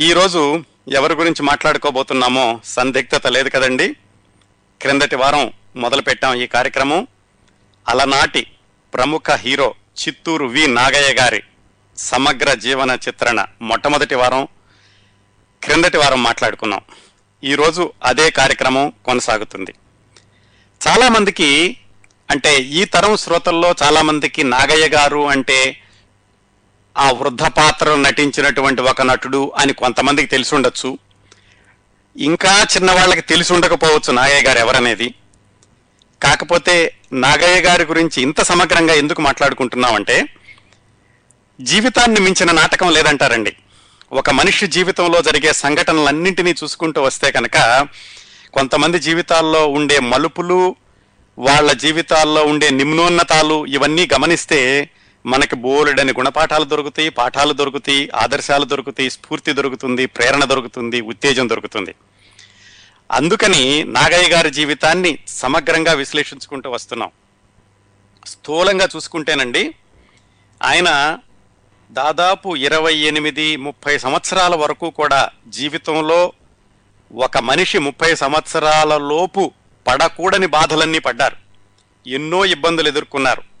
ఈరోజు ఎవరి గురించి మాట్లాడుకోబోతున్నామో సందిగ్ధత లేదు కదండి. క్రిందటి వారం మొదలుపెట్టాం ఈ కార్యక్రమం. అలనాటి ప్రముఖ హీరో చిత్తూరు వి నాగయ్య గారి సమగ్ర జీవన చిత్రణ మొట్టమొదటి వారం. క్రిందటి వారం మాట్లాడుకున్నాం. ఈరోజు అదే కార్యక్రమం కొనసాగుతుంది. చాలామందికి అంటే ఈ తరం శ్రోతల్లో చాలామందికి నాగయ్య గారు అంటే ఆ వృద్ధ పాత్రలు నటించినటువంటి ఒక నటుడు అని కొంతమందికి తెలిసి ఉండొచ్చు. ఇంకా చిన్నవాళ్ళకి తెలిసి ఉండకపోవచ్చు నాగయ్య గారు ఎవరనేది. కాకపోతే నాగయ్య గారి గురించి ఇంత సమగ్రంగా ఎందుకు మాట్లాడుకుంటున్నామంటే జీవితాన్ని మించిన నాటకం లేదంటారండి. ఒక మనిషి జీవితంలో జరిగే సంఘటనలన్నింటినీ చూసుకుంటూ వస్తే కనుక కొంతమంది జీవితాల్లో ఉండే మలుపులు వాళ్ళ జీవితాల్లో ఉండే నిమ్నోన్నతాలు ఇవన్నీ గమనిస్తే మనకి బోలెడని గుణపాఠాలు దొరుకుతాయి పాఠాలు దొరుకుతాయి ఆదర్శాలు దొరుకుతాయి స్ఫూర్తి దొరుకుతుంది ప్రేరణ దొరుకుతుంది ఉత్తేజం దొరుకుతుంది. అందుకని నాగయ్య గారి జీవితాన్ని సమగ్రంగా విశ్లేషించుకుంటూ వస్తున్నాం. స్థూలంగా చూసుకుంటేనండి ఆయన దాదాపు ఇరవై ఎనిమిది ముప్పై సంవత్సరాల వరకు కూడా జీవితంలో ఒక మనిషి ముప్పై సంవత్సరాల లోపు పడకూడని బాధలన్నీ పడ్డారు. ఎన్నో ఇబ్బందులు ఎదుర్కొన్నారు.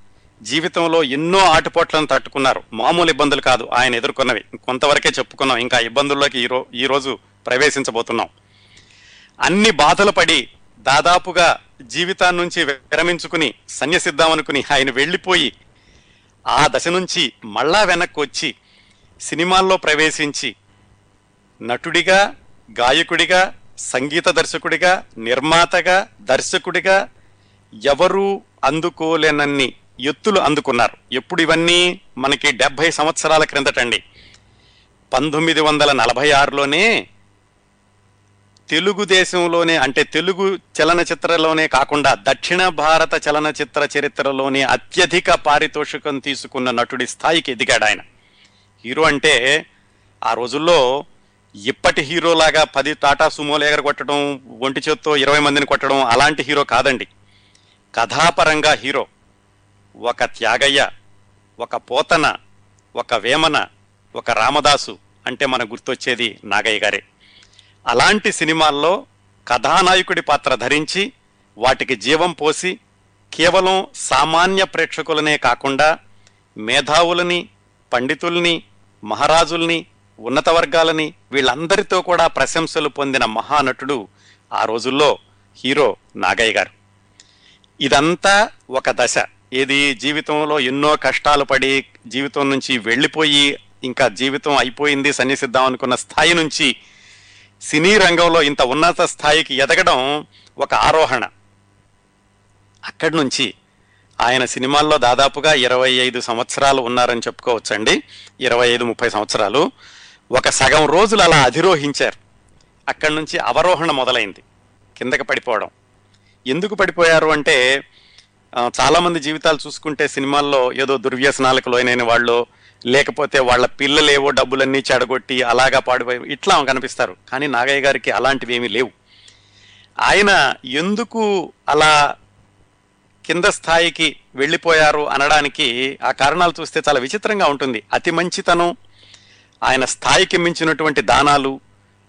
జీవితంలో ఎన్నో ఆటుపోట్లను తట్టుకున్నారు. మామూలు ఇబ్బందులు కాదు. ఆయన ఎదుర్కొన్నవి. కొంతవరకే చెప్పుకున్నాం. ఇంకా ఇబ్బందుల్లోకి ఈరో ఈరోజు ఈ ప్రవేశించబోతున్నాం. అన్ని బాధలు పడి దాదాపుగా జీవితాన్ని నుంచి విరమించుకుని సన్యసిద్దామనుకుని ఆయన వెళ్ళిపోయి ఆ దశ నుంచి మళ్ళా వెనక్కి వచ్చి సినిమాల్లో ప్రవేశించి నటుడిగా గాయకుడిగా సంగీత దర్శకుడిగా నిర్మాతగా దర్శకుడిగా ఎవరూ అందుకోలేనన్ని ఎత్తులు అందుకున్నారు. ఎప్పుడు ఇవన్నీ? మనకి డెబ్బై సంవత్సరాల క్రిందటండి. పంతొమ్మిది వందల నలభై ఆరులోనే తెలుగుదేశంలోనే అంటే తెలుగు చలనచిత్రలోనే కాకుండా దక్షిణ భారత చలనచిత్ర చరిత్రలోనే అత్యధిక పారితోషికం తీసుకున్న నటుడి స్థాయికి ఎదిగాడు ఆయన. హీరో అంటే ఆ రోజుల్లో ఇప్పటి హీరోలాగా పది టాటా సుమోలు ఎగరగొట్టడం ఒంటి చేత్తో ఇరవై మందిని కొట్టడం అలాంటి హీరో కాదండి. కథాపరంగా హీరో. ఒక త్యాగయ్య ఒక పోతన ఒక వేమన ఒక రామదాసు అంటే మన గుర్తొచ్చేది నాగయ్య గారే. అలాంటి సినిమాల్లో కథానాయకుడి పాత్ర ధరించి వాటికి జీవం పోసి కేవలం సామాన్య ప్రేక్షకులనే కాకుండా మేధావులని పండితుల్ని మహారాజుల్ని ఉన్నత వర్గాలని వీళ్ళందరితో కూడా ప్రశంసలు పొందిన మహానటుడు ఆ రోజుల్లో హీరో నాగయ్య గారు. ఇదంతా ఒక దశ. ఏది జీవితంలో ఎన్నో కష్టాలు పడి జీవితం నుంచి వెళ్ళిపోయి ఇంకా జీవితం అయిపోయింది సన్నిసిద్దాం అనుకున్న స్థాయి నుంచి సినీ రంగంలో ఇంత ఉన్నత స్థాయికి ఎదగడం ఒక ఆరోహణ. అక్కడి నుంచి ఆయన సినిమాల్లో దాదాపుగా ఇరవై ఐదు సంవత్సరాలు ఉన్నారని చెప్పుకోవచ్చండి. ఇరవై ఐదు ముప్పై సంవత్సరాలు. ఒక సగం రోజులు అలా అధిరోహించారు. అక్కడి నుంచి అవరోహణ మొదలైంది. కిందకి పడిపోవడం. ఎందుకు పడిపోయారు అంటే చాలా చాలామంది జీవితాలు చూసుకుంటే సినిమాల్లో ఏదో దుర్వ్యసనాలకు లోనైన వాళ్ళు లేకపోతే వాళ్ళ పిల్లలేవో డబ్బులన్నీ చెడగొట్టి అలాగా పాడిపోయి ఇట్లా కనిపిస్తారు. కానీ నాగయ్య గారికి అలాంటివి ఏమీ లేవు. ఆయన ఎందుకు అలా కింద స్థాయికి వెళ్ళిపోయారు అనడానికి ఆ కారణాలు చూస్తే చాలా విచిత్రంగా ఉంటుంది. అతి మంచితనం ఆయన స్థాయికి మించినటువంటి దానాలు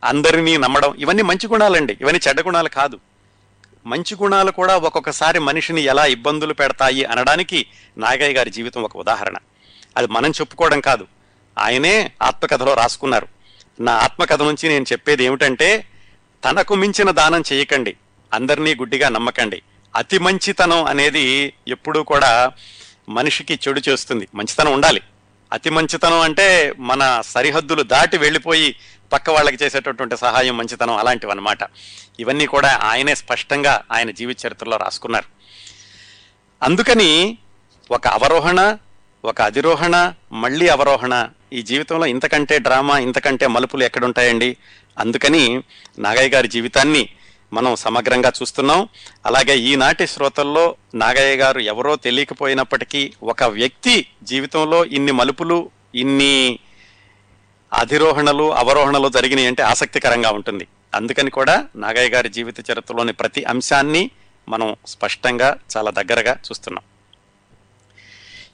అందరినీ నమ్మడం ఇవన్నీ మంచి గుణాలండి. ఇవన్నీ చెడ్డ గుణాలు కాదు. మంచి గుణాలు కూడా ఒక్కొక్కసారి మనిషిని ఎలా ఇబ్బందులు పెడతాయి అనడానికి నాగయ్య గారి జీవితం ఒక ఉదాహరణ. అది మనం చెప్పుకోవడం కాదు. ఆయనే ఆత్మకథలో రాసుకున్నారు. నా ఆత్మకథ నుంచి నేను చెప్పేది ఏమిటంటే తనకు మించిన దానం చేయకండి. అందరినీ గుడ్డిగా నమ్మకండి. అతి మంచితనం అనేది ఎప్పుడూ కూడా మనిషికి చెడు చేస్తుంది. మంచితనం ఉండాలి. అతి మంచితనం అంటే మన సరిహద్దులు దాటి వెళ్ళిపోయి పక్క వాళ్ళకి చేసేటటువంటి సహాయం మంచితనం అలాంటివి అనమాట ఇవన్నీ కూడా ఆయనే స్పష్టంగా ఆయన జీవిత చరిత్రలో రాసుకున్నారు. అందుకని ఒక అవరోహణ ఒక అధిరోహణ మళ్ళీ అవరోహణ ఈ జీవితంలో ఇంతకంటే డ్రామా ఇంతకంటే మలుపులు ఎక్కడుంటాయండి? అందుకని నాగయ్య గారి జీవితాన్ని మనం సమగ్రంగా చూస్తున్నాం. అలాగే ఈనాటి శ్రోతల్లో నాగయ్య గారు ఎవరో తెలియకపోయినప్పటికీ ఒక వ్యక్తి జీవితంలో ఇన్ని మలుపులు ఇన్ని అధిరోహణలు అవరోహణలు జరిగినాయి అంటే ఆసక్తికరంగా ఉంటుంది. అందుకని కూడా నాగయ్య గారి జీవిత చరిత్రలోని ప్రతి అంశాన్ని మనం స్పష్టంగా చాలా దగ్గరగా చూస్తున్నాం.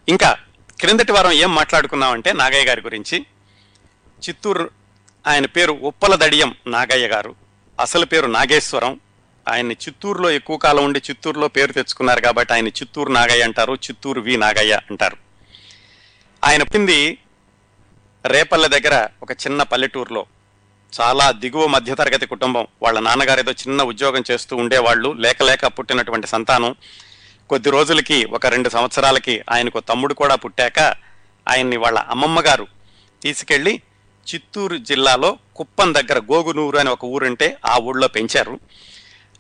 ఇంకా క్రిందటి వారం ఏం మాట్లాడుకున్నామంటే నాగయ్య గారి గురించి. చిత్తూరు ఆయన పేరు ఉప్పల దడియం నాగయ్య గారు. అసలు పేరు నాగేశ్వరం. ఆయన్ని చిత్తూరులో ఎక్కువ కాలం ఉండి చిత్తూరులో పేరు తెచ్చుకున్నారు కాబట్టి ఆయన చిత్తూరు నాగయ్య అంటారు చిత్తూరు వి నాగయ్య అంటారు. ఆయన పుట్టింది రేపల్లె దగ్గర ఒక చిన్న పల్లెటూరులో. చాలా దిగువ మధ్యతరగతి కుటుంబం. వాళ్ళ నాన్నగారు ఏదో చిన్న ఉద్యోగం చేస్తూ ఉండేవాళ్ళు. లేక లేక పుట్టినటువంటి సంతానం. కొద్ది రోజులకి ఒక రెండు సంవత్సరాలకి ఆయనకు తమ్ముడు కూడా పుట్టాక ఆయన్ని వాళ్ళ అమ్మమ్మ గారు చిత్తూరు జిల్లాలో కుప్పం దగ్గర గోగునూరు అని ఒక ఊరుంటే ఆ ఊళ్ళో పెంచారు.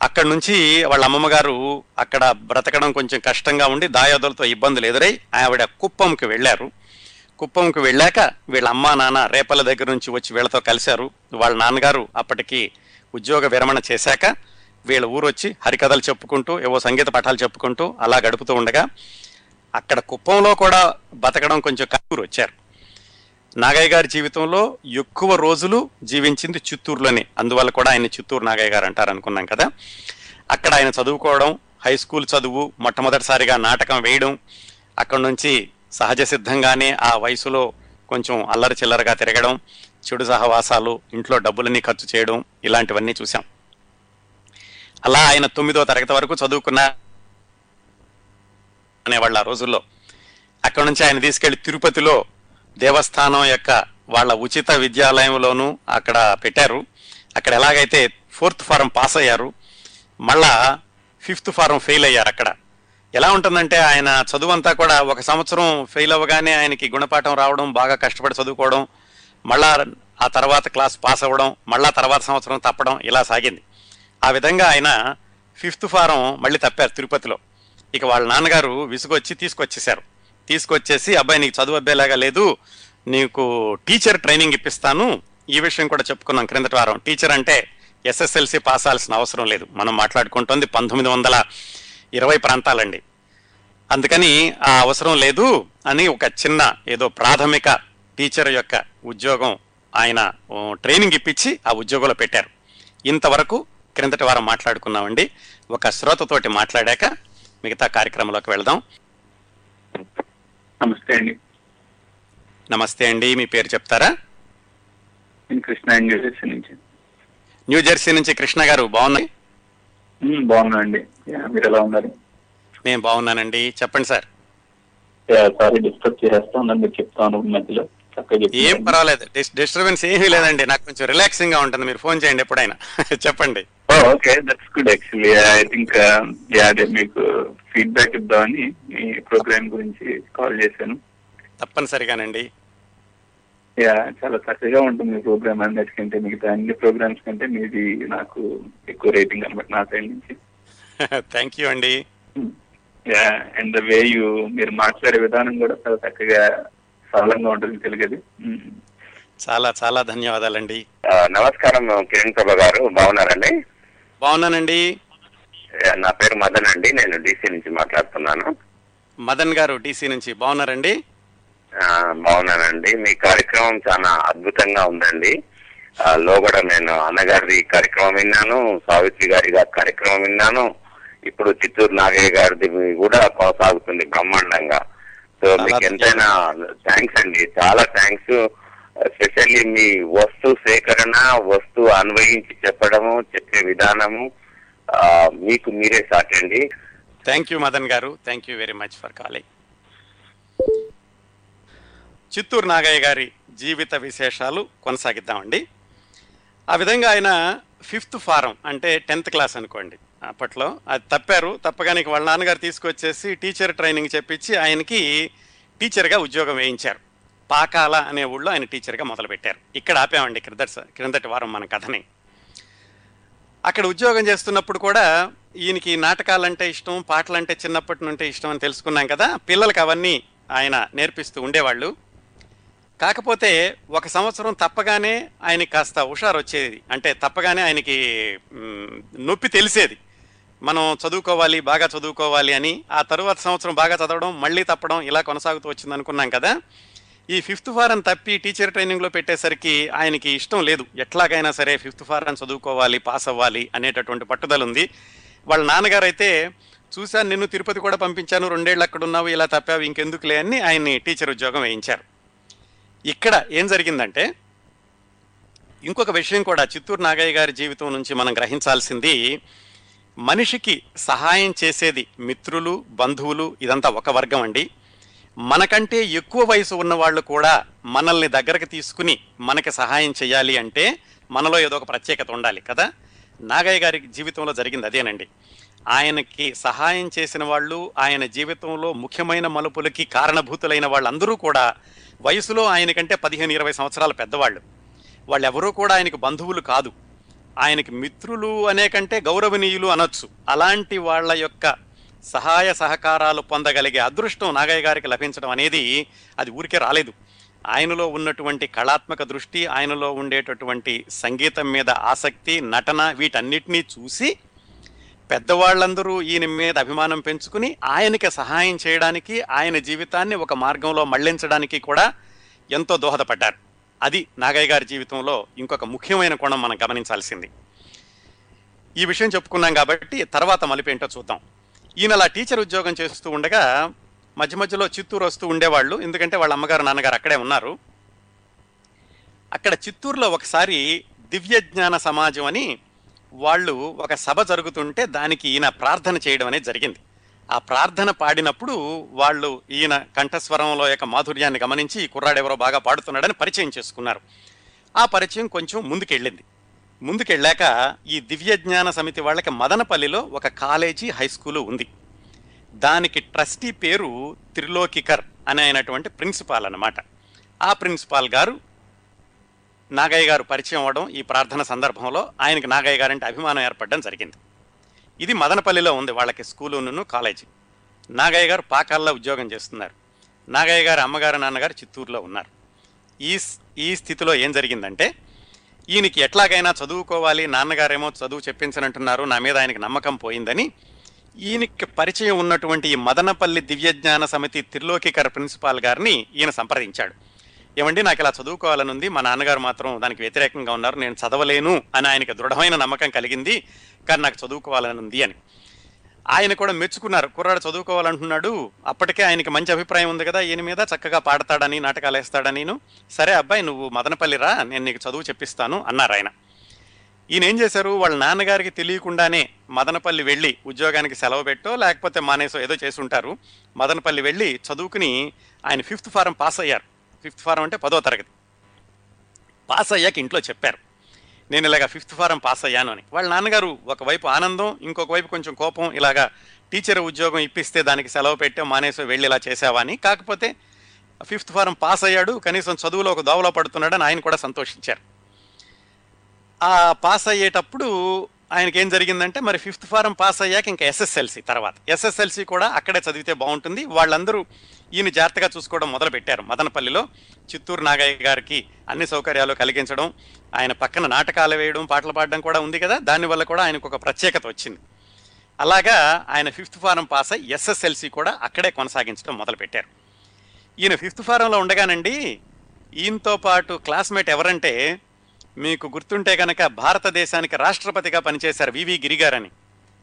అక్కడి నుంచి వాళ్ళ అమ్మమ్మగారు అక్కడ బ్రతకడం కొంచెం కష్టంగా ఉండి దాయాదులతో ఇబ్బందులు ఎదురై ఆవిడ కుప్పంకి వెళ్ళారు. కుప్పంకి వెళ్ళాక వీళ్ళ అమ్మా నాన్న రేపల దగ్గర నుంచి వచ్చి వీళ్ళతో కలిశారు. వాళ్ళ నాన్నగారు అప్పటికి ఉద్యోగ విరమణ చేశాక వీళ్ళ ఊరు వచ్చి హరికథలు చెప్పుకుంటూ ఏవో సంగీత పాఠాలు చెప్పుకుంటూ అలా గడుపుతూ ఉండగా అక్కడ కుప్పంలో కూడా బతకడం కొంచెం కూరు వచ్చారు. నాగయ్య గారి జీవితంలో ఎక్కువ రోజులు జీవించింది చిత్తూరులోనే. అందువల్ల కూడా ఆయన చిత్తూరు నాగయ్య గారు అంటారు అనుకున్నాం కదా. అక్కడ ఆయన చదువుకోవడం హై స్కూల్ చదువు మొట్టమొదటిసారిగా నాటకం వేయడం అక్కడ నుంచి సహజ సిద్ధంగానే ఆ వయసులో కొంచెం అల్లరి చిల్లరగా తిరగడం చెడు సహవాసాలు ఇంట్లో డబ్బులన్నీ ఖర్చు చేయడం ఇలాంటివన్నీ చూసాం అలా ఆయన తొమ్మిదో తరగతి వరకు చదువుకున్న అనేవాళ్ళు ఆ రోజుల్లో. అక్కడ నుంచి ఆయన తీసుకెళ్ళి తిరుపతిలో దేవస్థానం యొక్క వాళ్ళ ఉచిత విద్యాలయంలోనూ అక్కడ పెట్టారు. అక్కడ ఎలాగైతే ఫోర్త్ ఫారం పాస్ అయ్యారు మళ్ళా ఫిఫ్త్ ఫారం ఫెయిల్ అయ్యారు అక్కడ. ఎలా ఉంటుందంటే ఆయన చదువు అంతా కూడా ఒక సంవత్సరం ఫెయిల్ అవ్వగానే ఆయనకి గుణపాఠం రావడం బాగా కష్టపడి చదువుకోవడం మళ్ళా ఆ తర్వాత క్లాస్ పాస్ అవ్వడం మళ్ళా తర్వాత సంవత్సరం తప్పడం ఇలా సాగింది. ఆ విధంగా ఆయన ఫిఫ్త్ ఫారం మళ్ళీ తప్పారు తిరుపతిలో. ఇక వాళ్ళ నాన్నగారు విసుగొచ్చి తీసుకొచ్చేసారు తీసుకొచ్చేసి అబ్బాయి నీకు చదువు అబ్బేలాగా లేదు. నీకు టీచర్ ట్రైనింగ్ ఇప్పిస్తాను. ఈ విషయం కూడా చెప్పుకున్నాం క్రిందటి వారం. టీచర్ అంటే ఎస్ఎస్ఎల్సి పాస్ అవ్వాల్సిన అవసరం లేదు. మనం మాట్లాడుకుంటోంది పంతొమ్మిది వందల ఇరవై ప్రాంతాలండి. అందుకని ఆ అవసరం లేదు అని ఒక చిన్న ఏదో ప్రాథమిక టీచర్ యొక్క ఉద్యోగం ఆయన ట్రైనింగ్ ఇప్పించి ఆ ఉద్యోగంలో పెట్టారు. ఇంతవరకు క్రిందటి వారం మాట్లాడుకున్నామండి. ఒక శ్రోతతోటి మాట్లాడాక మిగతా కార్యక్రమంలోకి వెళ్దాం. నమస్తే అండి. నమస్తే అండి మీ పేరు చెప్తారా? నేను కృష్ణ న్యూజెర్సీ నుంచి. న్యూ జెర్సీ నుంచి కృష్ణ గారు బాగున్నాయి మ్మ్, బాగున్నా అండి. యా, మీరు ఎలా ఉన్నారు? నేను బాగున్నానండి. చెప్పండి సార్. సారీ డిస్టర్బ్ మీరు చెప్తాను మధ్యలో. ఏం. పర్వాలేదు డిస్టర్బెన్స్ ఏమీ లేదండి. నాకు కొంచెం రిలాక్సింగ్గా ఉంటుంది. మీరు ఫోన్ చేయండి ఎప్పుడైనా. చెప్పండి. Okay that's good actually I think yeah అదే మీకు ఫీడ్బ్యాక్ ఇద్దామని మీ ప్రోగ్రామ్ గురించి కాల్ చేశాను. తప్పనిసరిగానండి. యా చాలా చక్కగా ఉంటుంది మీ ప్రోగ్రామ్ అన్నిటికంటే మిగతా అన్ని ప్రోగ్రామ్స్ కంటే మీది నాకు ఎక్కువ రేటింగ్ అనమాట నా సైడ్ నుంచి. థ్యాంక్ యూ అండి. Yeah and the way you మీరు మాట్లాడే విధానం కూడా చాలా చక్కగా సరళంగా ఉంటుంది తెలుగుది. మ్మ్. చాలా చాలా ధన్యవాదాలండి. నమస్కారం కిరణ్ ప్రభ గారు. బాగున్నారండి? బాగున్నానండి. నా పేరు మదన్ అండి. నేను డీసీ నుంచి మాట్లాడుతున్నాను. మదన్ గారు డీసీ నుంచి బాగున్నారండి? బాగున్నానండి. మీ కార్యక్రమం చాలా అద్భుతంగా ఉందండి. ఆ, లోగడ నేను అన్నగారి కార్యక్రమం విన్నాను. సావిత్రి గారి కార్యక్రమం విన్నాను. ఇప్పుడు చిత్తూరు నాగయ్య గారిది కూడా కొనసాగుతుంది బ్రహ్మాండంగా. సో మీకు ఎంతైనా థ్యాంక్స్ అండి. చాలా థ్యాంక్స్ స్పెషల్లీ మీ వస్తు సేకరణ వస్తు అన్వయించి చెప్పడము చెప్పే విధానము మీకు మీరే సాటండి. థ్యాంక్ యూ మదన్ గారు. Thank you very much for calling Chittoor Nagayya గారి జీవిత విశేషాలు కొనసాగిద్దామండి. ఆ విధంగా ఆయన ఫిఫ్త్ ఫారం అంటే టెన్త్ క్లాస్ అనుకోండి. అప్పట్లో అది తప్పారు. తప్పగానే వాళ్ళ నాన్నగారు తీసుకొచ్చేసి టీచర్ ట్రైనింగ్ చెప్పించి ఆయనకి టీచర్గా ఉద్యోగం వేయించారు. పాకాల అనే ఊళ్ళో ఆయన టీచర్గా మొదలుపెట్టారు. ఇక్కడ ఆపామండి క్రిందటి క్రిందటి వారం మన కథని. అక్కడ ఉద్యోగం చేస్తున్నప్పుడు కూడా ఈయనకి నాటకాలంటే ఇష్టం పాటలంటే చిన్నప్పటి నుండి ఇష్టం అని తెలుసుకున్నాం కదా పిల్లలకి అవన్నీ ఆయన నేర్పిస్తూ ఉండేవాళ్ళు. కాకపోతే ఒక సంవత్సరం తప్పగానే ఆయనకి కాస్త హుషారు వచ్చేది అంటే తప్పగానే ఆయనకి నొప్పి తెలిసేది. మనం చదువుకోవాలి బాగా చదువుకోవాలి అని ఆ తరువాత సంవత్సరం బాగా చదవడం మళ్ళీ తప్పడం ఇలా కొనసాగుతూ వచ్చింది అనుకున్నాం కదా ఈ ఫిఫ్త్ ఫారం తప్పి టీచర్ ట్రైనింగ్లో పెట్టేసరికి ఆయనకి ఇష్టం లేదు. ఎట్లాగైనా సరే ఫిఫ్త్ ఫారం చదువుకోవాలి పాస్ అవ్వాలి అనేటటువంటి పట్టుదల ఉంది వాళ్ళ నాన్నగారు అయితే చూశాను నిన్ను తిరుపతి కూడా పంపించాను రెండేళ్ళు అక్కడ ఉన్నావు ఇలా తప్పావు ఇంకెందుకులే అని ఆయన్ని టీచర్ ఉద్యోగం వేయించారు. ఇక్కడ ఏం జరిగిందంటే ఇంకొక విషయం కూడా చిత్తూరు నాగయ్య గారి జీవితం నుంచి మనం గ్రహించాల్సింది మనిషికి సహాయం చేసేది మిత్రులు బంధువులు ఇదంతా ఒక వర్గం అండి. మనకంటే ఎక్కువ వయసు ఉన్న వాళ్ళు కూడా మనల్ని దగ్గరకు తీసుకుని మనకి సహాయం చేయాలి అంటే మనలో ఏదో ఒక ప్రత్యేకత ఉండాలి కదా? నాగయ్య గారి జీవితంలో జరిగింది అదేనండి. ఆయనకి సహాయం చేసిన వాళ్ళు ఆయన జీవితంలో ముఖ్యమైన మలుపులకి కారణభూతులైన వాళ్ళందరూ కూడా వయసులో ఆయనకంటే పదిహేను ఇరవై సంవత్సరాల పెద్దవాళ్ళు. వాళ్ళెవరూ కూడా ఆయనకు బంధువులు కాదు. ఆయనకి మిత్రులు అనే కంటే గౌరవనీయులు అనొచ్చు. అలాంటి వాళ్ళ యొక్క సహాయ సహకారాలు పొందగలిగే అదృష్టం నాగయ్య గారికి లభించడం అనేది అది ఊరికే రాలేదు. ఆయనలో ఉన్నటువంటి కళాత్మక దృష్టి ఆయనలో ఉండేటటువంటి సంగీతం మీద ఆసక్తి నటన వీటన్నిటినీ చూసి పెద్దవాళ్ళందరూ ఈయన మీద అభిమానం పెంచుకుని ఆయనకి సహాయం చేయడానికి ఆయన జీవితాన్ని ఒక మార్గంలో మళ్ళించడానికి కూడా ఎంతో దోహదపడ్డారు. అది నాగయ్య గారి జీవితంలో ఇంకొక ముఖ్యమైన కోణం మనం గమనించాల్సింది. ఈ విషయం చెప్పుకున్నాం కాబట్టి తర్వాత మలిపేంటో చూద్దాం. ఈయన అలా టీచర్ ఉద్యోగం చేస్తూ ఉండగా మధ్య మధ్యలో చిత్తూరు వస్తూ ఉండేవాళ్ళు. ఎందుకంటే వాళ్ళ అమ్మగారు నాన్నగారు అక్కడే ఉన్నారు. అక్కడ చిత్తూరులో ఒకసారి దివ్య జ్ఞాన సమాజం అని వాళ్ళు ఒక సభ జరుగుతుంటే దానికి ఈయన ప్రార్థన చేయడం అనేది జరిగింది. ఆ ప్రార్థన పాడినప్పుడు వాళ్ళు ఈయన కంఠస్వరంలో యొక్క మాధుర్యాన్ని గమనించి ఈ కుర్రాడెవరో బాగా పాడుతున్నాడని పరిచయం చేసుకున్నారు. ఆ పరిచయం కొంచెం ముందుకెళ్ళింది. ముందుకెళ్ళాక ఈ దివ్య జ్ఞాన సమితి వాళ్ళకి మదనపల్లిలో ఒక కాలేజీ హై స్కూలు ఉంది. దానికి ట్రస్టీ పేరు త్రిలోకికర్ అని అయినటువంటి ప్రిన్సిపాల్ అన్నమాట. ఆ ప్రిన్సిపాల్ గారు నాగయ్య గారు పరిచయం అవ్వడం ఈ ప్రార్థన సందర్భంలో ఆయనకి నాగయ్య గారంటే అభిమానం ఏర్పడడం జరిగింది. ఇది మదనపల్లిలో ఉంది వాళ్ళకి స్కూలును కాలేజీ. నాగయ్య గారు పాకాల్లో ఉద్యోగం చేస్తున్నారు. నాగయ్య గారు అమ్మగారు నాన్నగారు చిత్తూరులో ఉన్నారు. ఈ స్- ఈ స్థితిలో ఏం జరిగిందంటే ఈయనకి ఎట్లాగైనా చదువుకోవాలి నాన్నగారేమో చదువు చెప్పించనంటున్నారు నా మీద ఆయనకి నమ్మకం పోయిందని. ఈయనకి పరిచయం ఉన్నటువంటి ఈ మదనపల్లి దివ్యజ్ఞాన సమితి త్రిలోకికర్ ప్రిన్సిపాల్ గారిని ఈయన సంప్రదించాడు. ఏమండి నాకు ఇలా చదువుకోవాలని ఉంది మా నాన్నగారు మాత్రం దానికి వ్యతిరేకంగా ఉన్నారు నేను చదవలేను అని ఆయనకి దృఢమైన నమ్మకం కలిగింది కానీ నాకు చదువుకోవాలని ఉంది అని. ఆయన కూడా మెచ్చుకున్నారు. కుర్రాడు చదువుకోవాలంటున్నాడు. అప్పటికే ఆయనకి మంచి అభిప్రాయం ఉంది కదా ఈయన మీద చక్కగా పాడతాడని నాటకాలు వేస్తాడని సరే అబ్బాయి నువ్వు మదనపల్లి రా నేను నీకు చదువు చెప్పిస్తాను అన్నారు ఆయన. ఈయన ఏం చేశారు? వాళ్ళ నాన్నగారికి తెలియకుండానే మదనపల్లి వెళ్ళి ఉద్యోగానికి సెలవు పెట్టో లేకపోతే మానేసో ఏదో చేసి ఉంటారు మదనపల్లి వెళ్ళి చదువుకుని ఆయన ఫిఫ్త్ ఫారం పాస్ అయ్యారు. ఫిఫ్త్ ఫారం అంటే పదో తరగతి. పాస్ అయ్యాక ఇంట్లో చెప్పారు. నేను ఇలాగ ఫిఫ్త్ ఫారం పాస్ అయ్యాను అని. వాళ్ళ నాన్నగారు ఒకవైపు ఆనందం ఇంకొక వైపు కొంచెం కోపం ఇలాగా టీచర్ ఉద్యోగం ఇప్పిస్తే దానికి సెలవు పెట్టాం మానేసి వెళ్ళి ఇలా చేసావా అని. కాకపోతే ఫిఫ్త్ ఫారం పాస్ అయ్యాడు కనీసం చదువులో ఒక దోవలో పడుతున్నాడని ఆయన కూడా సంతోషించారు. ఆ పాస్ అయ్యేటప్పుడు ఆయనకి ఏం జరిగిందంటే మరి ఫిఫ్త్ ఫారం పాస్ అయ్యాక ఇంకా ఎస్ఎస్ఎల్సి తర్వాత. ఎస్ఎస్ఎల్సి కూడా అక్కడే చదివితే బాగుంటుంది. వాళ్ళందరూ ఈయన జాగ్రత్తగా చూసుకోవడం మొదలు పెట్టారు మదనపల్లిలో చిత్తూరు నాగయ్య గారికి అన్ని సౌకర్యాలు కలిగించడం ఆయన పక్కన నాటకాలు వేయడం పాటలు పాడడం కూడా ఉంది కదా? దానివల్ల కూడా ఆయనకు ఒక ప్రత్యేకత వచ్చింది. అలాగా ఆయన ఫిఫ్త్ ఫారం పాస్ అయ్యి ఎస్ఎస్ఎల్సి కూడా అక్కడే కొనసాగించడం మొదలుపెట్టారు. ఈయన ఫిఫ్త్ ఫారంలో ఉండగానండి ఈయనతో పాటు క్లాస్మేట్ ఎవరంటే మీకు గుర్తుంటే కనుక భారతదేశానికి రాష్ట్రపతిగా పనిచేశారు వివి గిరి గారని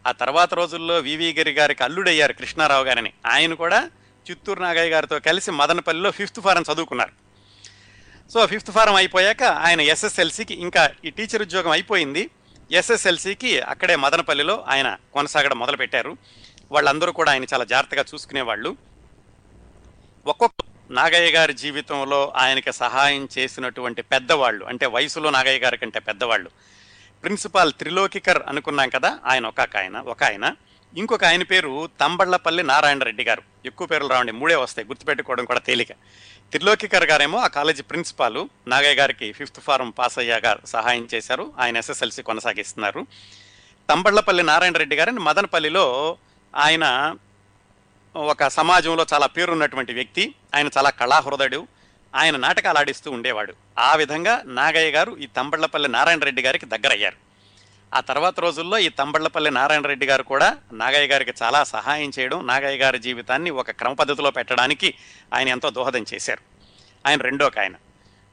ఆ తర్వాత రోజుల్లో వివి గిరి గారికి అల్లుడయ్యారు కృష్ణారావు గారని. ఆయన కూడా చిత్తూరు నాగయ్య గారితో కలిసి మదనపల్లిలో ఫిఫ్త్ ఫారం చదువుకున్నారు. సో ఫిఫ్త్ ఫారం అయిపోయాక ఆయన ఎస్ఎస్ఎల్సికి ఇంకా ఈ టీచర్ ఉద్యోగం అయిపోయింది. ఎస్ఎస్ఎల్సికి అక్కడే మదనపల్లిలో ఆయన కొనసాగడం మొదలుపెట్టారు. వాళ్ళందరూ కూడా ఆయన చాలా జాగ్రత్తగా చూసుకునేవాళ్ళు. ఒక్కొక్క నాగయ్య గారి జీవితంలో ఆయనకి సహాయం చేసినటువంటి పెద్దవాళ్ళు అంటే వయసులో నాగయ్య గారి కంటే పెద్దవాళ్ళు. ప్రిన్సిపాల్ త్రిలోకికర్ అనుకున్నాం కదా ఆయన ఒక ఆయన ఒక ఆయన ఇంకొక ఆయన పేరు తంబళ్ళపల్లి నారాయణ రెడ్డి గారు. ఎక్కువ పేర్లు రావండి మూడే వస్తాయి గుర్తుపెట్టుకోవడం కూడా తేలిక. త్రిలోకికర్ గారేమో ఆ కాలేజీ ప్రిన్సిపాల్ నాగయ్య గారికి ఫిఫ్త్ ఫారం పాస్ అయ్యాక సహాయం చేశారు ఆయన ఎస్ఎస్ఎల్సి కొనసాగిస్తున్నారు. తంబళ్ళపల్లి నారాయణ రెడ్డి గారిని మదనపల్లిలో ఆయన ఒక సమాజంలో చాలా పేరున్నటువంటి వ్యక్తి ఆయన చాలా కళాహృదయుడు ఆయన నాటకాలు ఆడిస్తూ ఉండేవాడు. ఆ విధంగా నాగయ్య గారు ఈ తంబళ్ళపల్లి నారాయణ రెడ్డి గారికి దగ్గరయ్యారు. ఆ తర్వాత రోజుల్లో ఈ తంబళ్ళపల్లి నారాయణ రెడ్డి గారు కూడా నాగయ్య గారికి చాలా సహాయం చేయడం నాగయ్య గారి జీవితాన్ని ఒక క్రమ పద్ధతిలో పెట్టడానికి ఆయన ఎంతో దోహదం చేశారు. ఆయన రెండో ఆయన.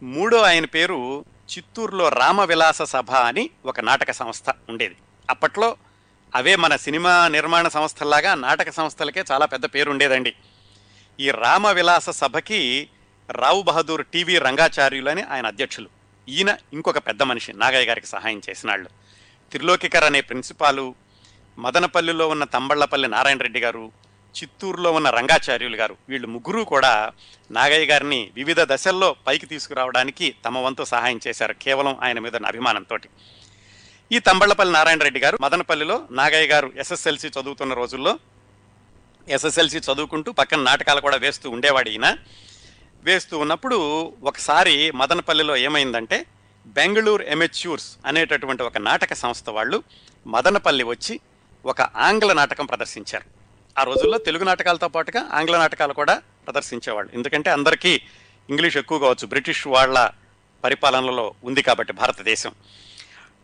మూడో ఆయన పేరు చిత్తూరులో రామ విలాస సభ అని ఒక నాటక సంస్థ ఉండేది. అప్పట్లో అవే మన సినిమా నిర్మాణ సంస్థల్లాగా నాటక సంస్థలకే చాలా పెద్ద పేరు ఉండేదండి. ఈ రామ విలాస సభకి రావు బహదూర్ టీవీ రంగాచార్యులు అని ఆయన అధ్యక్షులు. ఈయన ఇంకొక పెద్ద మనిషి నాగయ్య గారికి సహాయం చేసినాళ్ళు త్రిలోకికర్ అనే ప్రిన్సిపాలు మదనపల్లిలో ఉన్న తంబళ్ళపల్లి నారాయణ రెడ్డి గారు చిత్తూరులో ఉన్న రంగాచార్యులు గారు వీళ్ళు ముగ్గురు కూడా నాగయ్య గారిని వివిధ దశల్లో పైకి తీసుకురావడానికి తమ వంతు సహాయం చేశారు కేవలం ఆయన మీద ఉన్న అభిమానంతో ఈ తంబళ్ళపల్లి నారాయణ రెడ్డి గారు మదనపల్లిలో నాగయ్య గారు ఎస్ఎస్ఎల్సి చదువుతున్న రోజుల్లో ఎస్ఎస్ఎల్సి చదువుకుంటూ పక్కన నాటకాలు కూడా వేస్తూ ఉండేవాడు ఈయన. వేస్తూ ఉన్నప్పుడు ఒకసారి మదనపల్లిలో ఏమైందంటే బెంగళూరు ఎమెచ్యూర్స్ అనేటటువంటి ఒక నాటక సంస్థ వాళ్ళు మదనపల్లి వచ్చి ఒక ఆంగ్ల నాటకం ప్రదర్శించారు. ఆ రోజుల్లో తెలుగు నాటకాలతో పాటుగా ఆంగ్ల నాటకాలు కూడా ప్రదర్శించేవాళ్ళు. ఎందుకంటే అందరికీ ఇంగ్లీష్ ఎక్కువ కావచ్చు. బ్రిటిష్ వాళ్ళ పరిపాలనలో ఉంది కాబట్టి భారతదేశం.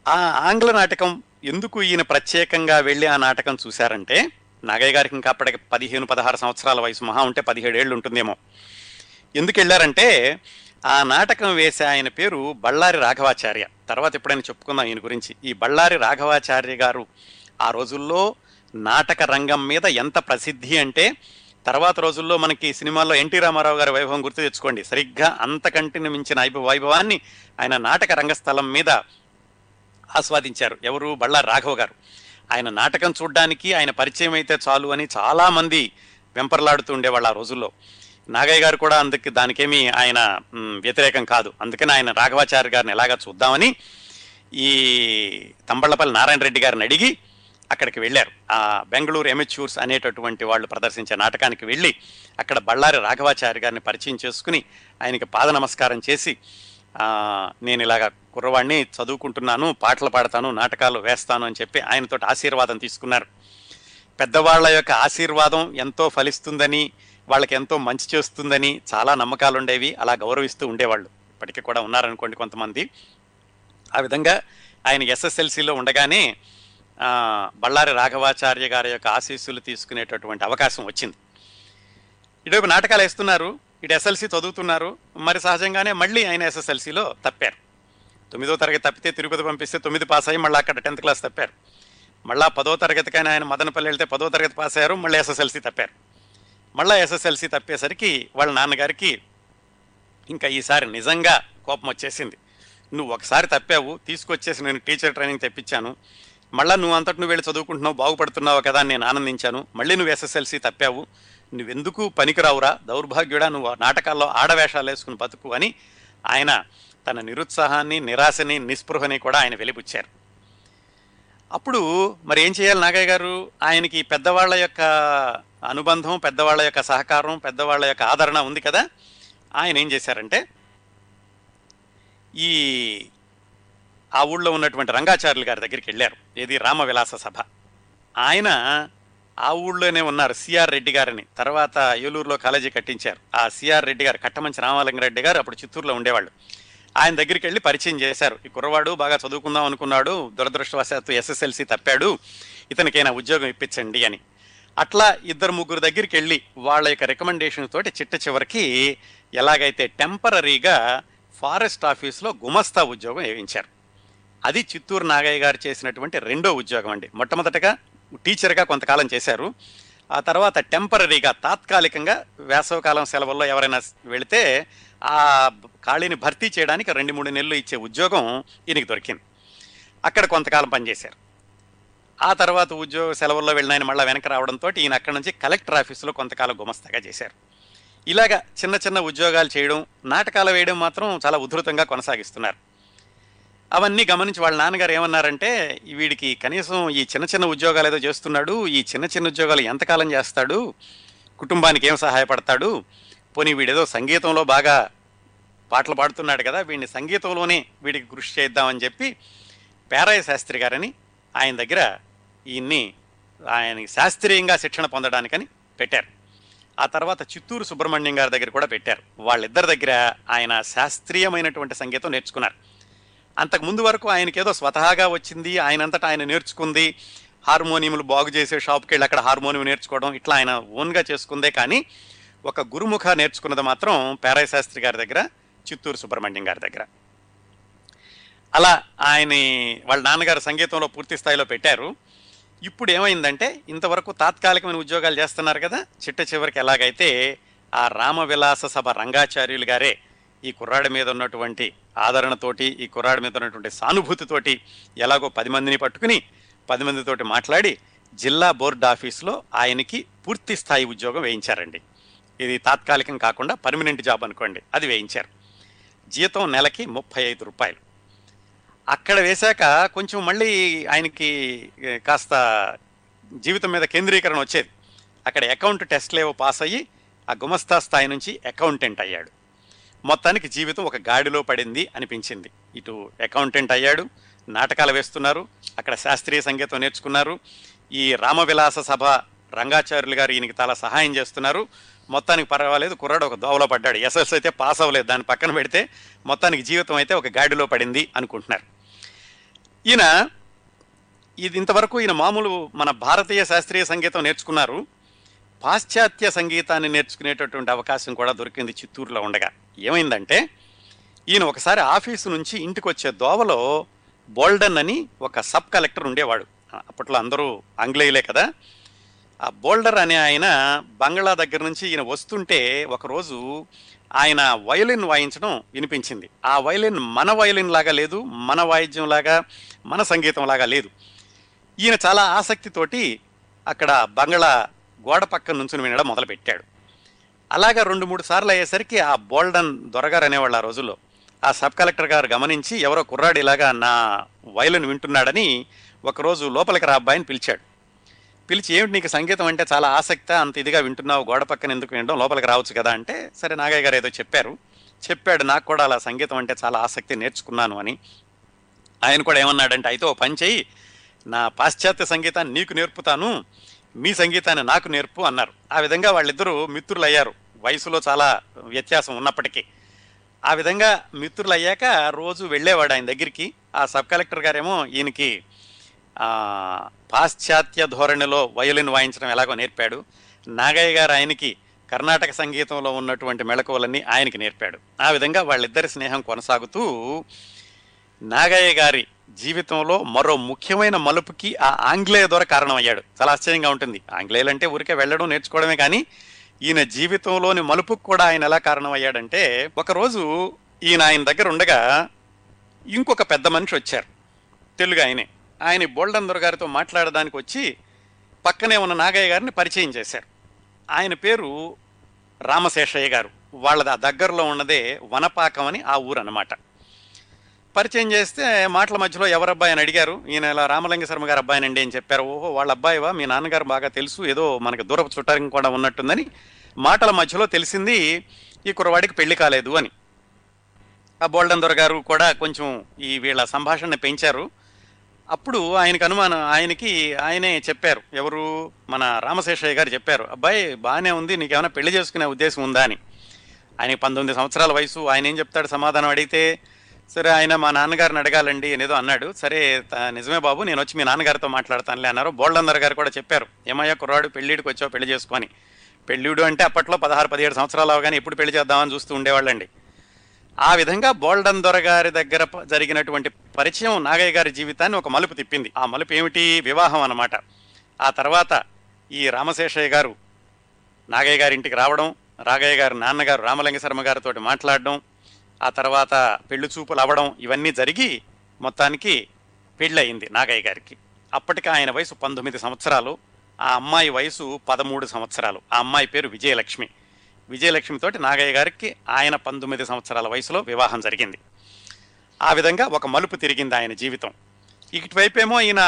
ఆ ఆంగ్ల నాటకం ఎందుకు ఈయన ప్రత్యేకంగా వెళ్ళి ఆ నాటకం చూశారంటే నాగయ్య గారికి ఇంకా అప్పటికి పదిహేను పదహారు సంవత్సరాల వయసు మహా ఉంటే పదిహేడు ఏళ్ళు ఉంటుందేమో. ఎందుకు వెళ్ళారంటే ఆ నాటకం వేసే ఆయన పేరు బళ్ళారి రాఘవాచార్య. తర్వాత ఎప్పుడైనా చెప్పుకుందాం ఈయన గురించి. ఈ బళ్ళారి రాఘవాచార్య గారు ఆ రోజుల్లో నాటక రంగం మీద ఎంత ప్రసిద్ధి అంటే తర్వాత రోజుల్లో మనకి సినిమాల్లో ఎన్టీ రామారావు గారి వైభవం గుర్తు తెచ్చుకోండి. సరిగ్గా అంతకంటిని మించిన వైభ- వైభవాన్ని ఆయన నాటక రంగస్థలం మీద ఆస్వాదించారు. ఎవరు? బళ్ళారి రాఘవ గారు. ఆయన నాటకం చూడడానికి ఆయన పరిచయం అయితే చాలు అని చాలామంది వెంపర్లాడుతూ ఉండేవాళ్ళు ఆ రోజుల్లో. నాగయ్య గారు కూడా అందుకు దానికేమీ ఆయన వ్యతిరేకం కాదు. అందుకని ఆయన రాఘవాచార్య గారిని ఎలాగా చూద్దామని ఈ తంబళ్ళపల్లి నారాయణ రెడ్డి గారిని అడిగి అక్కడికి వెళ్ళారు. ఆ బెంగళూరు ఎమెచ్యూర్స్ అనేటటువంటి వాళ్ళు ప్రదర్శించే నాటకానికి వెళ్ళి అక్కడ బళ్ళారి రాఘవాచార్య గారిని పరిచయం చేసుకుని ఆయనకి పాద నమస్కారం చేసి నేను ఇలాగ కుర్రవాడిని చదువుకుంటున్నాను పాటలు పాడతాను నాటకాలు వేస్తాను అని చెప్పి ఆయనతో ఆశీర్వాదం తీసుకున్నారు. పెద్దవాళ్ళ యొక్క ఆశీర్వాదం ఎంతో ఫలిస్తుందని వాళ్ళకి ఎంతో మంచి చేస్తుందని చాలా నమ్మకాలు ఉండేవి అలా గౌరవిస్తూ ఉండేవాళ్ళు. ఇప్పటికీ కూడా ఉన్నారనుకోండి కొంతమంది. ఆ విధంగా ఆయన ఎస్ఎస్ఎల్సిలో ఉండగానే బళ్ళారి రాఘవాచార్య గారి యొక్క ఆశీస్సులు తీసుకునేటటువంటి అవకాశం వచ్చింది. ఇటువైపు నాటకాలు వేస్తున్నారు ఇటు ఎస్ఎల్సి చదువుతున్నారు మరి సహజంగానే మళ్ళీ ఆయన ఎస్ఎస్ఎల్సిలో తప్పారు. తొమ్మిదో తరగతి తప్పితే తిరుపతి పంపిస్తే తొమ్మిది పాస్ అయ్యి మళ్ళీ అక్కడ టెన్త్ క్లాస్ తప్పారు. మళ్ళీ పదో తరగతికైనా ఆయన మదనపల్లి వెళ్తే పదో తరగతి పాస్ అయ్యారు మళ్ళీ ఎస్ఎస్ఎల్సి తప్పారు. మళ్ళీ ఎస్ఎస్ఎల్సి తప్పేసరికి వాళ్ళ నాన్నగారికి ఇంకా ఈసారి నిజంగా కోపం వచ్చేసింది. నువ్వు ఒకసారి తప్పావు తీసుకొచ్చేసి నేను టీచర్ ట్రైనింగ్ తెప్పించాను. మళ్ళీ నువ్వు అంతటి నువ్వు వెళ్ళి చదువుకుంటున్నావు బాగుపడుతున్నావు కదా అని నేను ఆనందించాను. మళ్ళీ నువ్వు ఎస్ఎస్ఎల్సి తప్పావు. నువ్వెందుకు పనికిరావురా? దౌర్భాగ్యుడా నువ్వు నాటకాల్లో ఆడవేషాలు వేసుకుని బతుకు అని ఆయన తన నిరుత్సాహాన్ని నిరాశని నిస్పృహని కూడా ఆయన వెలిపుచ్చారు అప్పుడు మరి ఏం చేయాలి నాగయ్య గారు? ఆయనకి పెద్దవాళ్ళ యొక్క అనుబంధం పెద్దవాళ్ళ యొక్క సహకారం పెద్దవాళ్ళ యొక్క ఆదరణ ఉంది కదా? ఆయన ఏం చేశారంటే ఈ ఆ ఊళ్ళో ఉన్నటువంటి రంగాచార్యులు గారి దగ్గరికి వెళ్ళారు. ఏది? రామవిలాస సభ. ఆయన ఆ ఊళ్ళోనే ఉన్నారు సిఆర్ రెడ్డి గారిని. తర్వాత ఏలూరులో కాలేజీ కట్టించారు. ఆ సిఆర్ రెడ్డి గారు కట్టమంచి రామలింగారెడ్డి గారు అప్పుడు చిత్తూరులో ఉండేవాళ్ళు. ఆయన దగ్గరికి వెళ్ళి పరిచయం చేశారు. ఈ కుర్రవాడు బాగా చదువుకుందాం అనుకున్నాడు. దురదృష్టవశాత్తు ఎస్ఎస్ఎల్సి తప్పాడు. ఇతనికైనా ఉద్యోగం ఇప్పించండి అని. అట్లా ఇద్దరు ముగ్గురు దగ్గరికి వెళ్ళి వాళ్ళ యొక్క రికమెండేషన్ తోటి చిట్ట చివరికి ఎలాగైతే టెంపరీగా ఫారెస్ట్ ఆఫీస్లో గుమస్తా ఉద్యోగం వేయించారు. అది చిత్తూరు నాగయ్య గారు చేసినటువంటి రెండో ఉద్యోగం అండి. మొట్టమొదటగా టీచర్గా కొంతకాలం చేశారు. ఆ తర్వాత టెంపరీగా తాత్కాలికంగా వేసవకాలం సెలవుల్లో ఎవరైనా వెళితే ఆ ఖాళీని భర్తీ చేయడానికి రెండు మూడు నెలలు ఇచ్చే ఉద్యోగం ఈయనకి దొరికింది. అక్కడ కొంతకాలం పనిచేశారు. ఆ తర్వాత ఉద్యోగ సెలవుల్లో వెళ్ళిన ఆయన మళ్ళీ వెనక రావడంతో ఈయన అక్కడ నుంచి కలెక్టర్ ఆఫీసులో కొంతకాలం గుమస్తాగా చేశారు. ఇలాగా చిన్న చిన్న ఉద్యోగాలు చేయడం నాటకాలు వేయడం మాత్రం చాలా ఉధృతంగా కొనసాగిస్తున్నారు. అవన్నీ గమనించి వాళ్ళ నాన్నగారు ఏమన్నారంటే వీడికి కనీసం ఈ చిన్న చిన్న ఉద్యోగాలు ఏదో చేస్తున్నాడు ఈ చిన్న చిన్న ఉద్యోగాలు ఎంతకాలం చేస్తాడు కుటుంబానికి ఏం సహాయపడతాడు పోనీ వీడేదో సంగీతంలో బాగా పాటలు పాడుతున్నాడు కదా వీడిని సంగీతంలోనే వీడికి కృషి చేద్దామని చెప్పి పేరయ్య శాస్త్రి గారని ఆయన దగ్గర ఈయన్ని ఆయన శాస్త్రీయంగా శిక్షణ పొందడానికని పెట్టారు. ఆ తర్వాత చిత్తూరు సుబ్రహ్మణ్యం గారి దగ్గర కూడా పెట్టారు. వాళ్ళిద్దరి దగ్గర ఆయన శాస్త్రీయమైనటువంటి సంగీతం నేర్చుకున్నారు. అంతకు ముందు వరకు ఆయనకి ఏదో స్వతహాగా వచ్చింది ఆయనంతటా ఆయన నేర్చుకుంది హార్మోనియంలు బాగు చేసే షాప్కి వెళ్ళి అక్కడ హార్మోనియం నేర్చుకోవడం ఇట్లా ఆయన ఓన్గా చేసుకుందే కానీ ఒక గురుముఖ నేర్చుకున్నది మాత్రం పేరయ్య శాస్త్రి గారి దగ్గర చిత్తూరు సుబ్రహ్మణ్యం గారి దగ్గర. అలా ఆయన వాళ్ళ నాన్నగారు సంగీతంలో పూర్తి స్థాయిలో పెట్టారు. ఇప్పుడు ఏమైందంటే ఇంతవరకు తాత్కాలికమైన ఉద్యోగాలు చేస్తున్నారు కదా చిట్ట చివరికి ఎలాగైతే ఆ రామవిలాస సభ రంగాచార్యులు గారే ఈ కుర్రాడి మీద ఉన్నటువంటి ఆదరణతోటి ఈ కుర్రాడి మీద ఉన్నటువంటి సానుభూతితోటి ఎలాగో పది మందిని పట్టుకుని పది మందితోటి మాట్లాడి జిల్లా బోర్డు ఆఫీస్లో ఆయనకి పూర్తి స్థాయి ఉద్యోగం వేయించారండి. ఇది తాత్కాలికం కాకుండా పర్మనెంట్ జాబ్ అనుకోండి అది వేయించారు. జీతం నెలకి ముప్పై ఐదు రూపాయలు. అక్కడ వేశాక కొంచెం మళ్ళీ ఆయనకి కాస్త జీవితం మీద కేంద్రీకరణ వచ్చేది. అక్కడ అకౌంట్ టెస్ట్లేవో పాస్ అయ్యి ఆ గుమస్తా స్థాయి నుంచి అకౌంటెంట్ అయ్యాడు. మొత్తానికి జీవితం ఒక గాడిలో పడింది అనిపించింది. ఇటు అకౌంటెంట్ అయ్యాడు నాటకాలు వేస్తున్నారు అక్కడ శాస్త్రీయ సంగీతం నేర్చుకున్నారు ఈ రామవిలాస సభ రంగాచార్యులు గారు ఈయనకి చాలా సహాయం చేస్తున్నారు మొత్తానికి పర్వాలేదు కుర్రాడు ఒక దోవలో పడ్డాడు. ఎస్ఎస్ అయితే పాస్ అవ్వలేదు. దాన్ని పక్కన పెడితే మొత్తానికి జీవితం అయితే ఒక గాడిలో పడింది అనుకుంటున్నారు. ఈయన ఇది ఇంతవరకు ఈయన మామూలు మన భారతీయ శాస్త్రీయ సంగీతం నేర్చుకున్నారు. పాశ్చాత్య సంగీతాన్ని నేర్చుకునేటటువంటి అవకాశం కూడా దొరికింది చిత్తూరులో ఉండగా. ఏమైందంటే ఈయన ఒకసారి ఆఫీసు నుంచి ఇంటికి వచ్చే దోవలో బోల్డన్ అని ఒక సబ్ కలెక్టర్ ఉండేవాడు. అప్పట్లో అందరూ ఆంగ్లేయులే కదా. ఆ బోల్డర్ అనే ఆయన బంగ్లా దగ్గర నుంచి ఈయన వస్తుంటే ఒకరోజు ఆయన వయలిన్ వాయించడం వినిపించింది. ఆ వయలిన్ మన వయలిన్ లాగా లేదు మన వాయిద్యం లాగా మన సంగీతం లాగా లేదు. ఈయన చాలా ఆసక్తితోటి అక్కడ బంగ్లా గోడ పక్కన నుంచుని వినడం మొదలుపెట్టాడు. అలాగా రెండు మూడు సార్లు అయ్యేసరికి ఆ బోల్డన్ దొరగారు అనేవాళ్ళు ఆ రోజుల్లో. ఆ సబ్ కలెక్టర్ గారు గమనించి ఎవరో కుర్రాడు ఇలాగా నా వయలిన్ వింటున్నాడని ఒకరోజు లోపలికి రా అబ్బాయిని పిలిచాడు. పిలిచి ఏమిటి నీకు సంగీతం అంటే చాలా ఆసక్తి అంత ఇదిగా వింటున్నావు గోడ పక్కన ఎందుకు వినడం లోపలికి రావచ్చు కదా అంటే సరే నాగయ్య గారు ఏదో చెప్పారు. చెప్పాడు నాకు కూడా అలా సంగీతం అంటే చాలా ఆసక్తి నేర్చుకున్నాను అని. ఆయన కూడా ఏమన్నాడంటే అయితే ఓ పని చేయి నా పాశ్చాత్య సంగీతాన్ని నీకు నేర్పుతాను మీ సంగీతాన్ని నాకు నేర్పు అన్నారు. ఆ విధంగా వాళ్ళిద్దరూ మిత్రులు అయ్యారు వయసులో చాలా వ్యత్యాసం ఉన్నప్పటికీ. ఆ విధంగా మిత్రులు అయ్యాక రోజు వెళ్ళేవాడు ఆయన దగ్గరికి. ఆ సబ్ కలెక్టర్ గారేమో ఈయనకి పాశ్చాత్య ధోరణిలో వయోలిన్ వాయించడం ఎలాగో నేర్పాడు. నాగయ్య గారు ఆయనకి కర్ణాటక సంగీతంలో ఉన్నటువంటి మెళకువలన్నీ ఆయనకి నేర్పాడు. ఆ విధంగా వాళ్ళిద్దరి స్నేహం కొనసాగుతూ నాగయ్య గారి జీవితంలో మరో ముఖ్యమైన మలుపుకి ఆ ఆంగ్లేయ ద్వారా కారణమయ్యాడు. చాలా ఆశ్చర్యంగా ఉంటుంది. ఆంగ్లేయులంటే ఊరికే వెళ్ళడం నేర్చుకోవడమే కానీ ఈయన జీవితంలోని మలుపుకు కూడా ఆయన ఎలా కారణమయ్యాడంటే ఒకరోజు ఈయన ఆయన దగ్గర ఉండగా ఇంకొక పెద్ద మనిషి వచ్చారు. తెలుగు ఆయనే. ఆయన బోల్డందర్ గారితో మాట్లాడడానికి వచ్చి పక్కనే ఉన్న నాగయ్య గారిని పరిచయం చేశారు. ఆయన పేరు రామశేషయ్య గారు. వాళ్ళది ఆ దగ్గరలో ఉన్నదే వనపాకం అని ఆ ఊరు అన్నమాట పరిచయం చేస్తే మాటల మధ్యలో ఎవరబ్బాయి అని అడిగారు. ఈయన ఇలా రామలింగ శర్మ గారు అబ్బాయినండి అని చెప్పారు. ఓహో వాళ్ళ అబ్బాయివా? మీ నాన్నగారు బాగా తెలుసు. ఏదో మనకు దూరపు చుట్టారం కూడా ఉన్నట్టుందని మాటల మధ్యలో తెలిసింది ఈ కుర్రవాడికి పెళ్ళి కాలేదు అని. ఆ బోల్డందర్ గారు కూడా కొంచెం ఈ వీళ్ళ సంభాషణ పెంచారు. అప్పుడు ఆయనకు అనుమానం ఆయనకి ఆయనే చెప్పారు. ఎవరు? మన రామశేషయ్య గారు చెప్పారు. అబ్బాయి బాగానే ఉంది నీకేమైనా పెళ్ళి చేసుకునే ఉద్దేశం ఉందా? అని. ఆయనకి పంతొమ్మిది సంవత్సరాల వయసు. ఆయన ఏం చెప్తాడు? సమాధానం అడిగితే సరే ఆయన మా నాన్నగారిని అడగాలండి అనేదో అన్నాడు. సరే నిజమే బాబు నేను వచ్చి మీ నాన్నగారితో మాట్లాడతానులే అన్నారు. బోల్డందర్ గారు కూడా చెప్పారు. ఏమయ్యా కుర్రాడు పెళ్ళిడికి వచ్చావు పెళ్ళి చేసుకొని పెళ్ళిడు అంటే అప్పట్లో పదహారు పదిహేడు సంవత్సరాలు అవగానే ఎప్పుడు పెళ్ళి చేద్దామని చూస్తూ ఉండేవాళ్ళండి. ఆ విధంగా బోల్డన్ దొరగారి దగ్గర జరిగినటువంటి పరిచయం నాగయ్య గారి జీవితాన్ని ఒక మలుపు తిప్పింది. ఆ మలుపు ఏమిటి? వివాహం అన్నమాట. ఆ తర్వాత ఈ రామశేషయ్య గారు నాగయ్య గారి ఇంటికి రావడం రాగయ్య గారి నాన్నగారు రామలింగ శర్మ గారితో మాట్లాడడం ఆ తర్వాత పెళ్ళి చూపులు అవ్వడం ఇవన్నీ జరిగి మొత్తానికి పెళ్ళి అయింది నాగయ్య గారికి. అప్పటికి ఆయన వయసు పంతొమ్మిది సంవత్సరాలు ఆ అమ్మాయి వయసు పదమూడు సంవత్సరాలు. ఆ అమ్మాయి పేరు విజయలక్ష్మి. విజయలక్ష్మితోటి నాగయ్య గారికి ఆయన పంతొమ్మిది సంవత్సరాల వయసులో వివాహం జరిగింది. ఆ విధంగా ఒక మలుపు తిరిగింది ఆయన జీవితం. ఇటువైపేమో ఈయన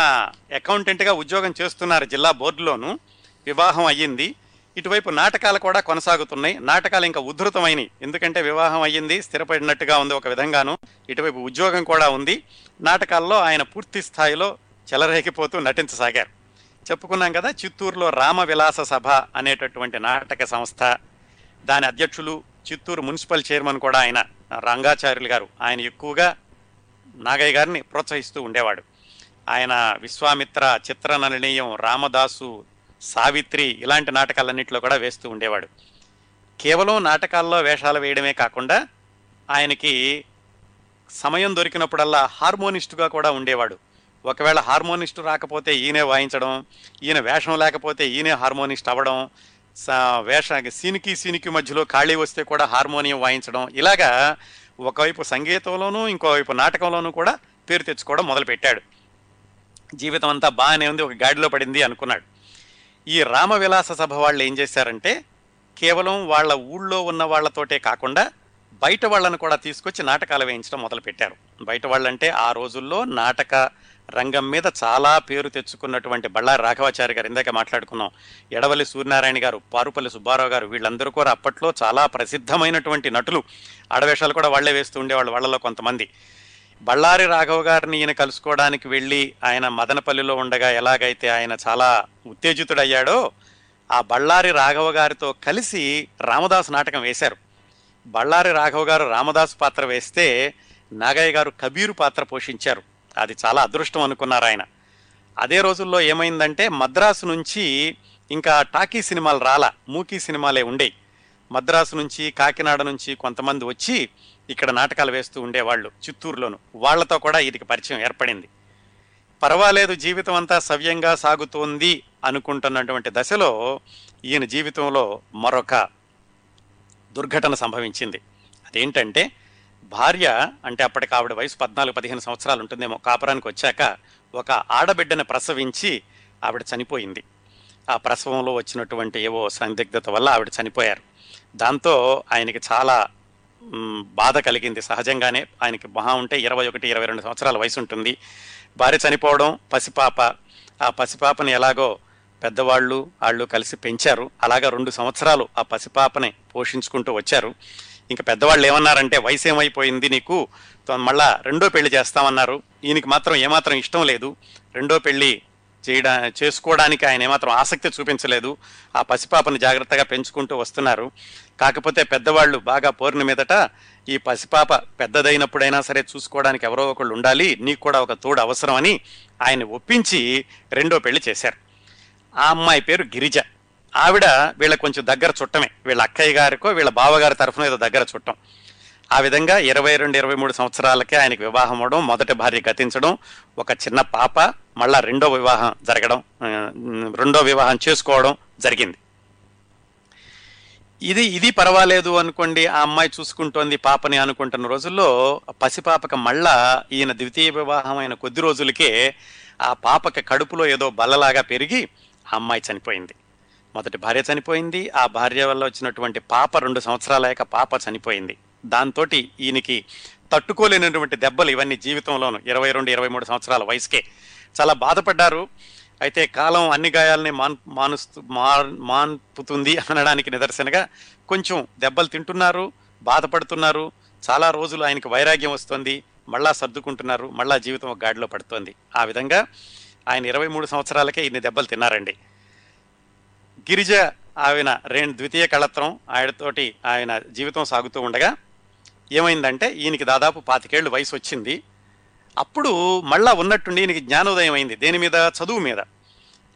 అకౌంటెంట్గా ఉద్యోగం చేస్తున్నారు జిల్లా బోర్డులోను. వివాహం అయ్యింది. ఇటువైపు నాటకాలు కూడా కొనసాగుతున్నాయి. నాటకాలు ఇంకా ఉధృతమైనవి ఎందుకంటే వివాహం అయ్యింది స్థిరపడినట్టుగా ఉంది ఒక విధంగాను. ఇటువైపు ఉద్యోగం కూడా ఉంది. నాటకాల్లో ఆయన పూర్తి స్థాయిలో చెలరేగిపోతూ నటించసాగారు. చెప్పుకున్నాం కదా చిత్తూరులో రామ విలాస సభ అనేటటువంటి నాటక సంస్థ దాని అధ్యక్షులు చిత్తూరు మున్సిపల్ చైర్మన్ కూడా ఆయన రంగాచార్యులు గారు. ఆయన ఎక్కువగా నాగయ్య గారిని ప్రోత్సహిస్తూ ఉండేవాడు. ఆయన విశ్వామిత్ర చిత్రనళనీయం రామదాసు సావిత్రి ఇలాంటి నాటకాలన్నింటిలో కూడా వేస్తూ ఉండేవాడు. కేవలం నాటకాల్లో వేషాలు వేయడమే కాకుండా ఆయనకి సమయం దొరికినప్పుడల్లా హార్మోనిస్టుగా కూడా ఉండేవాడు. ఒకవేళ హార్మోనిస్టు రాకపోతే ఈయనే వాయించడం ఈయన వేషం లేకపోతే ఈయనే హార్మోనిస్ట్ అవ్వడం సా వేష సీనికి సీనికి మధ్యలో ఖాళీ వస్తే కూడా హార్మోనియం వాయించడం. ఇలాగా ఒకవైపు సంగీతంలోనూ ఇంకోవైపు నాటకంలోనూ కూడా పేరు తెచ్చుకోవడం మొదలుపెట్టాడు. జీవితం అంతా బాగానే ఉంది ఒక గాడిలో పడింది అనుకున్నాడు. ఈ రామవిలాస సభ వాళ్ళు ఏం చేశారంటే కేవలం వాళ్ళ ఊళ్ళో ఉన్న వాళ్ళతోటే కాకుండా బయట వాళ్ళను కూడా తీసుకొచ్చి నాటకాలు వేయించడం మొదలుపెట్టారు. బయట వాళ్ళంటే ఆ రోజుల్లో నాటక రంగం మీద చాలా పేరు తెచ్చుకున్నటువంటి బళ్ళారి రాఘవాచారి గారు ఇందాక మాట్లాడుకున్నాం. ఎడవల్లి సూర్యనారాయణ గారు పారుపల్లి సుబ్బారావు గారు వీళ్ళందరూ కూడా అప్పట్లో చాలా ప్రసిద్ధమైనటువంటి నటులు. ఆడవేషాలు కూడా వాళ్ళే వేస్తూ ఉండేవాళ్ళు వాళ్ళలో కొంతమంది. బళ్ళారి రాఘవ గారిని ఈయన కలుసుకోవడానికి వెళ్ళి ఆయన మదనపల్లిలో ఉండగా ఎలాగైతే ఆయన చాలా ఉత్తేజితుడయ్యాడో ఆ బళ్ళారి రాఘవ గారితో కలిసి రామదాస్ నాటకం వేశారు. బళ్ళారి రాఘవ గారు రామదాసు పాత్ర వేస్తే నాగయ్య గారు కబీరు పాత్ర పోషించారు. అది చాలా అదృష్టం అనుకున్నారు ఆయన. అదే రోజుల్లో ఏమైందంటే మద్రాసు నుంచి ఇంకా టాకీ సినిమాలు రాలా మూకీ సినిమాలే ఉండేవి మద్రాసు నుంచి కాకినాడ నుంచి కొంతమంది వచ్చి ఇక్కడ నాటకాలు వేస్తూ ఉండేవాళ్ళు చిత్తూరులోను. వాళ్ళతో కూడా వీరికి పరిచయం ఏర్పడింది. పర్వాలేదు జీవితం అంతా సవ్యంగా సాగుతోంది అనుకుంటున్నటువంటి దశలో ఈయన జీవితంలో మరొక దుర్ఘటన సంభవించింది. అదేంటంటే భార్య అంటే అప్పటికి ఆవిడ వయసు పద్నాలుగు పదిహేను సంవత్సరాలు ఉంటుందేమో కాపురానికి వచ్చాక ఒక ఆడబిడ్డను ప్రసవించి ఆవిడ చనిపోయింది. ఆ ప్రసవంలో వచ్చినటువంటి ఏవో సందిగ్ధత వల్ల ఆవిడ చనిపోయారు. దాంతో ఆయనకి చాలా బాధ కలిగింది. సహజంగానే ఆయనకి మహా ఉంటే ఇరవై ఒకటి ఇరవై రెండు సంవత్సరాల వయసు ఉంటుంది. భార్య చనిపోవడం పసిపాప. ఆ పసిపాపని ఎలాగో పెద్దవాళ్ళు వాళ్ళు కలిసి పెంచారు. అలాగా రెండు సంవత్సరాలు ఆ పసిపాపని పోషించుకుంటూ వచ్చారు. ఇంకా పెద్దవాళ్ళు ఏమన్నారంటే వయసు ఏమైపోయింది నీకు? తో- మళ్ళా రెండో పెళ్ళి చేస్తామన్నారు. ఈయనకి మాత్రం ఏమాత్రం ఇష్టం లేదు. రెండో పెళ్ళి చేయడా చేసుకోవడానికి ఆయన ఏమాత్రం ఆసక్తి చూపించలేదు. ఆ పసిపాపని జాగ్రత్తగా పెంచుకుంటూ వస్తున్నారు. కాకపోతే పెద్దవాళ్ళు బాగా పోరిన మీదట ఈ పసిపాప పెద్దదైనప్పుడైనా సరే చూసుకోవడానికి ఎవరో ఒకళ్ళు ఉండాలి. నీకు కూడా ఒక తోడు అవసరం అని ఆయన ఒప్పించి రెండో పెళ్ళి చేశారు. ఆ అమ్మాయి పేరు గిరిజ. ఆవిడ వీళ్ళ కొంచెం దగ్గర చుట్టమే. వీళ్ళ అక్కయ్య గారికో వీళ్ళ బావగారి తరఫున ఏదో దగ్గర చుట్టం. ఆ విధంగా ఇరవై రెండు ఇరవై మూడు సంవత్సరాలకే ఆయనకి వివాహం అవడం మొదటి భార్య గతించడం ఒక చిన్న పాప మళ్ళా రెండో వివాహం జరగడం రెండో వివాహం చేసుకోవడం జరిగింది. ఇది ఇది పర్వాలేదు అనుకోండి ఆ అమ్మాయి చూసుకుంటోంది పాపని అనుకుంటున్న రోజుల్లో పసిపాపక మళ్ళా ఈయన ద్వితీయ వివాహం అయిన కొద్ది రోజులకే ఆ పాపకి కడుపులో ఏదో బల్లలాగా పెరిగి ఆ అమ్మాయి చనిపోయింది. మొదటి భార్య చనిపోయింది ఆ భార్య వల్ల వచ్చినటువంటి పాప రెండు సంవత్సరాలయ్యాక పాప చనిపోయింది. దాంతో ఈయనకి తట్టుకోలేనటువంటి దెబ్బలు ఇవన్నీ జీవితంలోను ఇరవై రెండు ఇరవై మూడు సంవత్సరాల వయసుకే. చాలా బాధపడ్డారు. అయితే కాలం అన్ని గాయాలని మాన్ మానుస్తూ మా మాన్పుతుంది అనడానికి నిదర్శనగా కొంచెం దెబ్బలు తింటున్నారు బాధపడుతున్నారు. చాలా రోజులు ఆయనకి వైరాగ్యం వస్తుంది మళ్ళా సర్దుకుంటున్నారు మళ్ళా జీవితం ఒక గాడిలో పడుతోంది. ఆ విధంగా ఆయన ఇరవై మూడు సంవత్సరాలకే ఇన్ని దెబ్బలు తిన్నారండి. గిరిజ ఆయన రెండు ద్వితీయ కళత్రం ఆయనతోటి ఆయన జీవితం సాగుతూ ఉండగా ఏమైందంటే ఈయనకి దాదాపు పాతికేళ్ళు వయసు వచ్చింది. అప్పుడు మళ్ళా ఉన్నట్టుండి ఈయనకి జ్ఞానోదయం అయింది దేని మీద? చదువు మీద.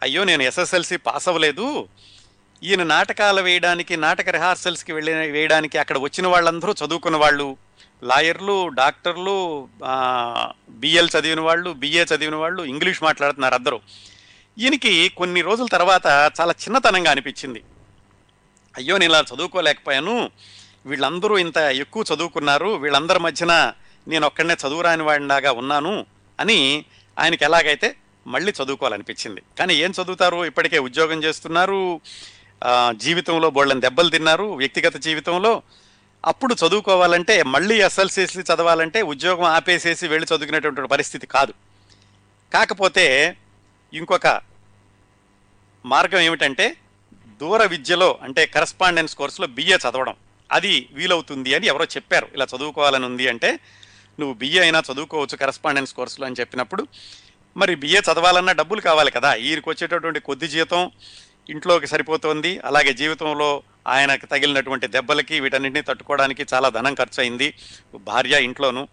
అయ్యో నేను ఎస్ఎస్ఎల్సి పాస్ అవ్వలేదు. ఈయన నాటకాలు వేయడానికి నాటక రిహార్సల్స్కి వెళ్ళి వేయడానికి అక్కడ వచ్చిన వాళ్ళందరూ చదువుకున్న వాళ్ళు లాయర్లు డాక్టర్లు బిఎల్ చదివిన వాళ్ళు బిఏ చదివిన వాళ్ళు ఇంగ్లీష్ మాట్లాడుతున్నారు అందరూ. ఈయనకి కొన్ని రోజుల తర్వాత చాలా చిన్నతనంగా అనిపించింది. అయ్యో నేను ఇలా చదువుకోలేకపోయాను. వీళ్ళందరూ ఇంత ఎక్కువ చదువుకున్నారు. వీళ్ళందరి మధ్యన నేను ఒక్కడనే చదువురాని వాడిలాగా ఉన్నాను అని ఆయనకి ఎలాగైతే మళ్ళీ చదువుకోవాలనిపించింది. కానీ ఏం చదువుతారు? ఇప్పటికే ఉద్యోగం చేస్తున్నారు. జీవితంలో బోళ్ళని దెబ్బలు తిన్నారు వ్యక్తిగత జీవితంలో. అప్పుడు చదువుకోవాలంటే మళ్ళీ ఎస్ఎల్సీసీ చదవాలంటే ఉద్యోగం ఆపేసేసి వెళ్ళి చదువుకునేటువంటి పరిస్థితి కాదు. కాకపోతే ఇంకొక మార్గం ఏమిటంటే దూర విద్యలో అంటే కరస్పాండెన్స్ కోర్సులో బిఏ చదవడం. అది వీలవుతుంది అని ఎవరో చెప్పారు. ఇలా చదువుకోవాలని ఉంది అంటే నువ్వు బిఏ అయినా చదువుకోవచ్చు కరస్పాండెన్స్ కోర్సులో అని చెప్పినప్పుడు. మరి బిఏ చదవాలన్నా డబ్బులు కావాలి కదా. ఈయనకు వచ్చేటటువంటి కొద్ది జీతం ఇంట్లోకి సరిపోతుంది. అలాగే జీవితంలో ఆయనకు తగిలినటువంటి దెబ్బలకి వీటన్నింటినీ తట్టుకోవడానికి చాలా ధనం ఖర్చు అయింది భార్య ఇంట్లోనూ.